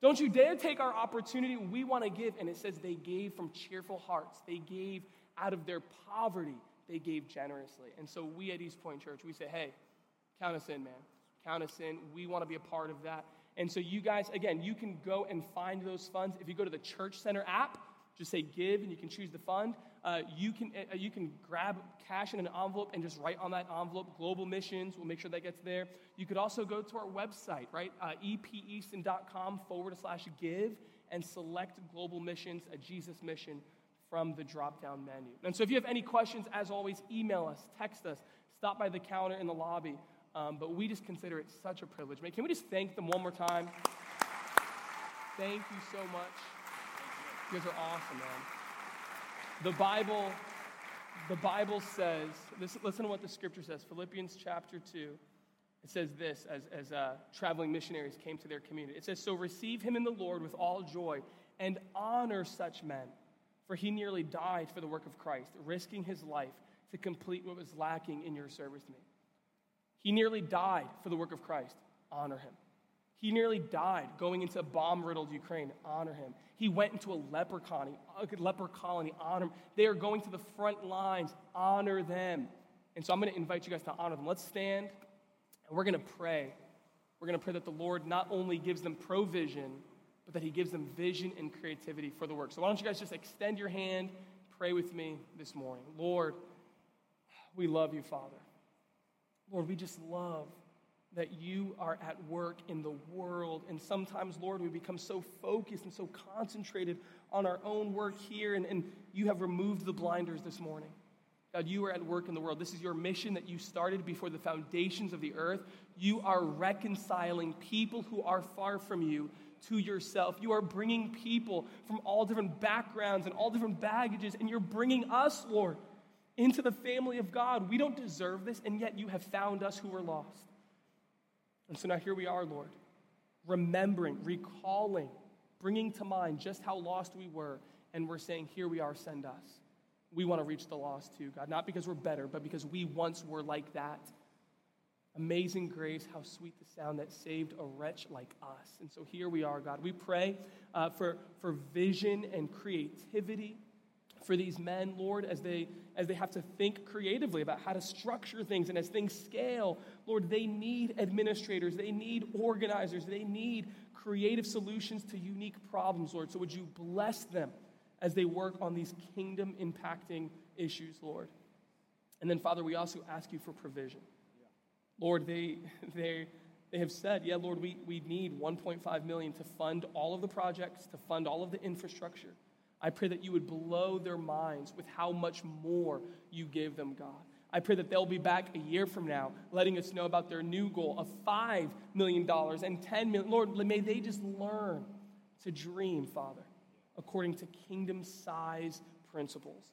Don't you dare take our opportunity. We want to give. And it says they gave from cheerful hearts, they gave out of their poverty, they gave generously. And so we at East Point Church, we say, hey, count us in, man. Count us in. We want to be a part of that. And so you guys, again, you can go and find those funds. If you go to the Church Center app, just say give and you can choose the fund. Uh, you, can, uh, you can grab cash in an envelope and just write on that envelope global missions. We'll make sure that gets there. You could also go to our website, right? Uh, epeaston.com forward slash give and select global missions, a Jesus mission from the drop down menu. And so if you have any questions, as always, email us, text us, stop by the counter in the lobby. Um, but we just consider it such a privilege. Can we just thank them one more time? Thank you so much. You guys are awesome, man. The Bible, the Bible says, listen, listen to what the scripture says. Philippians chapter 2. It says this as, as uh, traveling missionaries came to their community. It says, So receive him in the Lord with all joy and honor such men, for he nearly died for the work of Christ, risking his life to complete what was lacking in your service to me. He nearly died for the work of Christ. Honor him. He nearly died going into a bomb riddled Ukraine. Honor him. He went into a leper colony. A leper colony. Honor him. They are going to the front lines. Honor them. And so I'm going to invite you guys to honor them. Let's stand and we're going to pray. We're going to pray that the Lord not only gives them provision, but that He gives them vision and creativity for the work. So why don't you guys just extend your hand, pray with me this morning. Lord, we love you, Father. Lord, we just love that you are at work in the world. And sometimes, Lord, we become so focused and so concentrated on our own work here, and, and you have removed the blinders this morning. God, you are at work in the world. This is your mission that you started before the foundations of the earth. You are reconciling people who are far from you to yourself. You are bringing people from all different backgrounds and all different baggages, and you're bringing us, Lord, into the family of God. We don't deserve this, and yet you have found us who were lost. And so now here we are, Lord, remembering, recalling, bringing to mind just how lost we were, and we're saying, Here we are, send us. We want to reach the lost too, God, not because we're better, but because we once were like that. Amazing grace, how sweet the sound that saved a wretch like us. And so here we are, God. We pray uh, for, for vision and creativity for these men, Lord, as they, as they have to think creatively about how to structure things. And as things scale, Lord, they need administrators, they need organizers, they need creative solutions to unique problems, Lord. So would you bless them as they work on these kingdom impacting issues, Lord? And then, Father, we also ask you for provision. Lord, they, they, they have said, yeah, Lord, we, we need 1.5 million to fund all of the projects, to fund all of the infrastructure. I pray that you would blow their minds with how much more you give them, God. I pray that they'll be back a year from now letting us know about their new goal of $5 million and $10 million. Lord, may they just learn to dream, Father, according to kingdom size principles.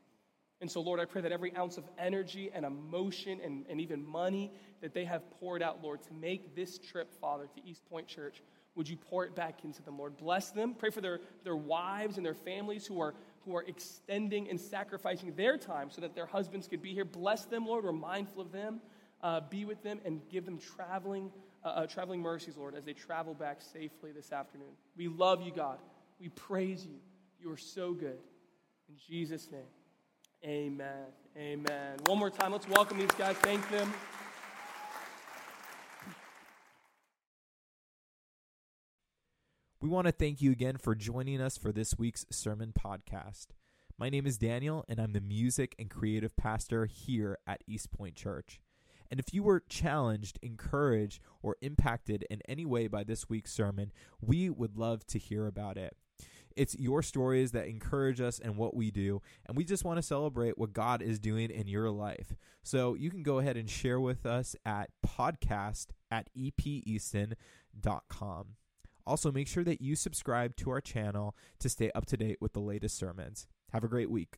And so, Lord, I pray that every ounce of energy and emotion and, and even money that they have poured out, Lord, to make this trip, Father, to East Point Church, would you pour it back into them, Lord? Bless them. Pray for their, their wives and their families who are, who are extending and sacrificing their time so that their husbands could be here. Bless them, Lord. We're mindful of them. Uh, be with them and give them traveling, uh, uh, traveling mercies, Lord, as they travel back safely this afternoon. We love you, God. We praise you. You are so good. In Jesus' name. Amen. Amen. One more time, let's welcome these guys. Thank them. We want to thank you again for joining us for this week's sermon podcast. My name is Daniel, and I'm the music and creative pastor here at East Point Church. And if you were challenged, encouraged, or impacted in any way by this week's sermon, we would love to hear about it. It's your stories that encourage us and what we do, and we just want to celebrate what God is doing in your life. So you can go ahead and share with us at podcast at epeaston.com. Also, make sure that you subscribe to our channel to stay up to date with the latest sermons. Have a great week.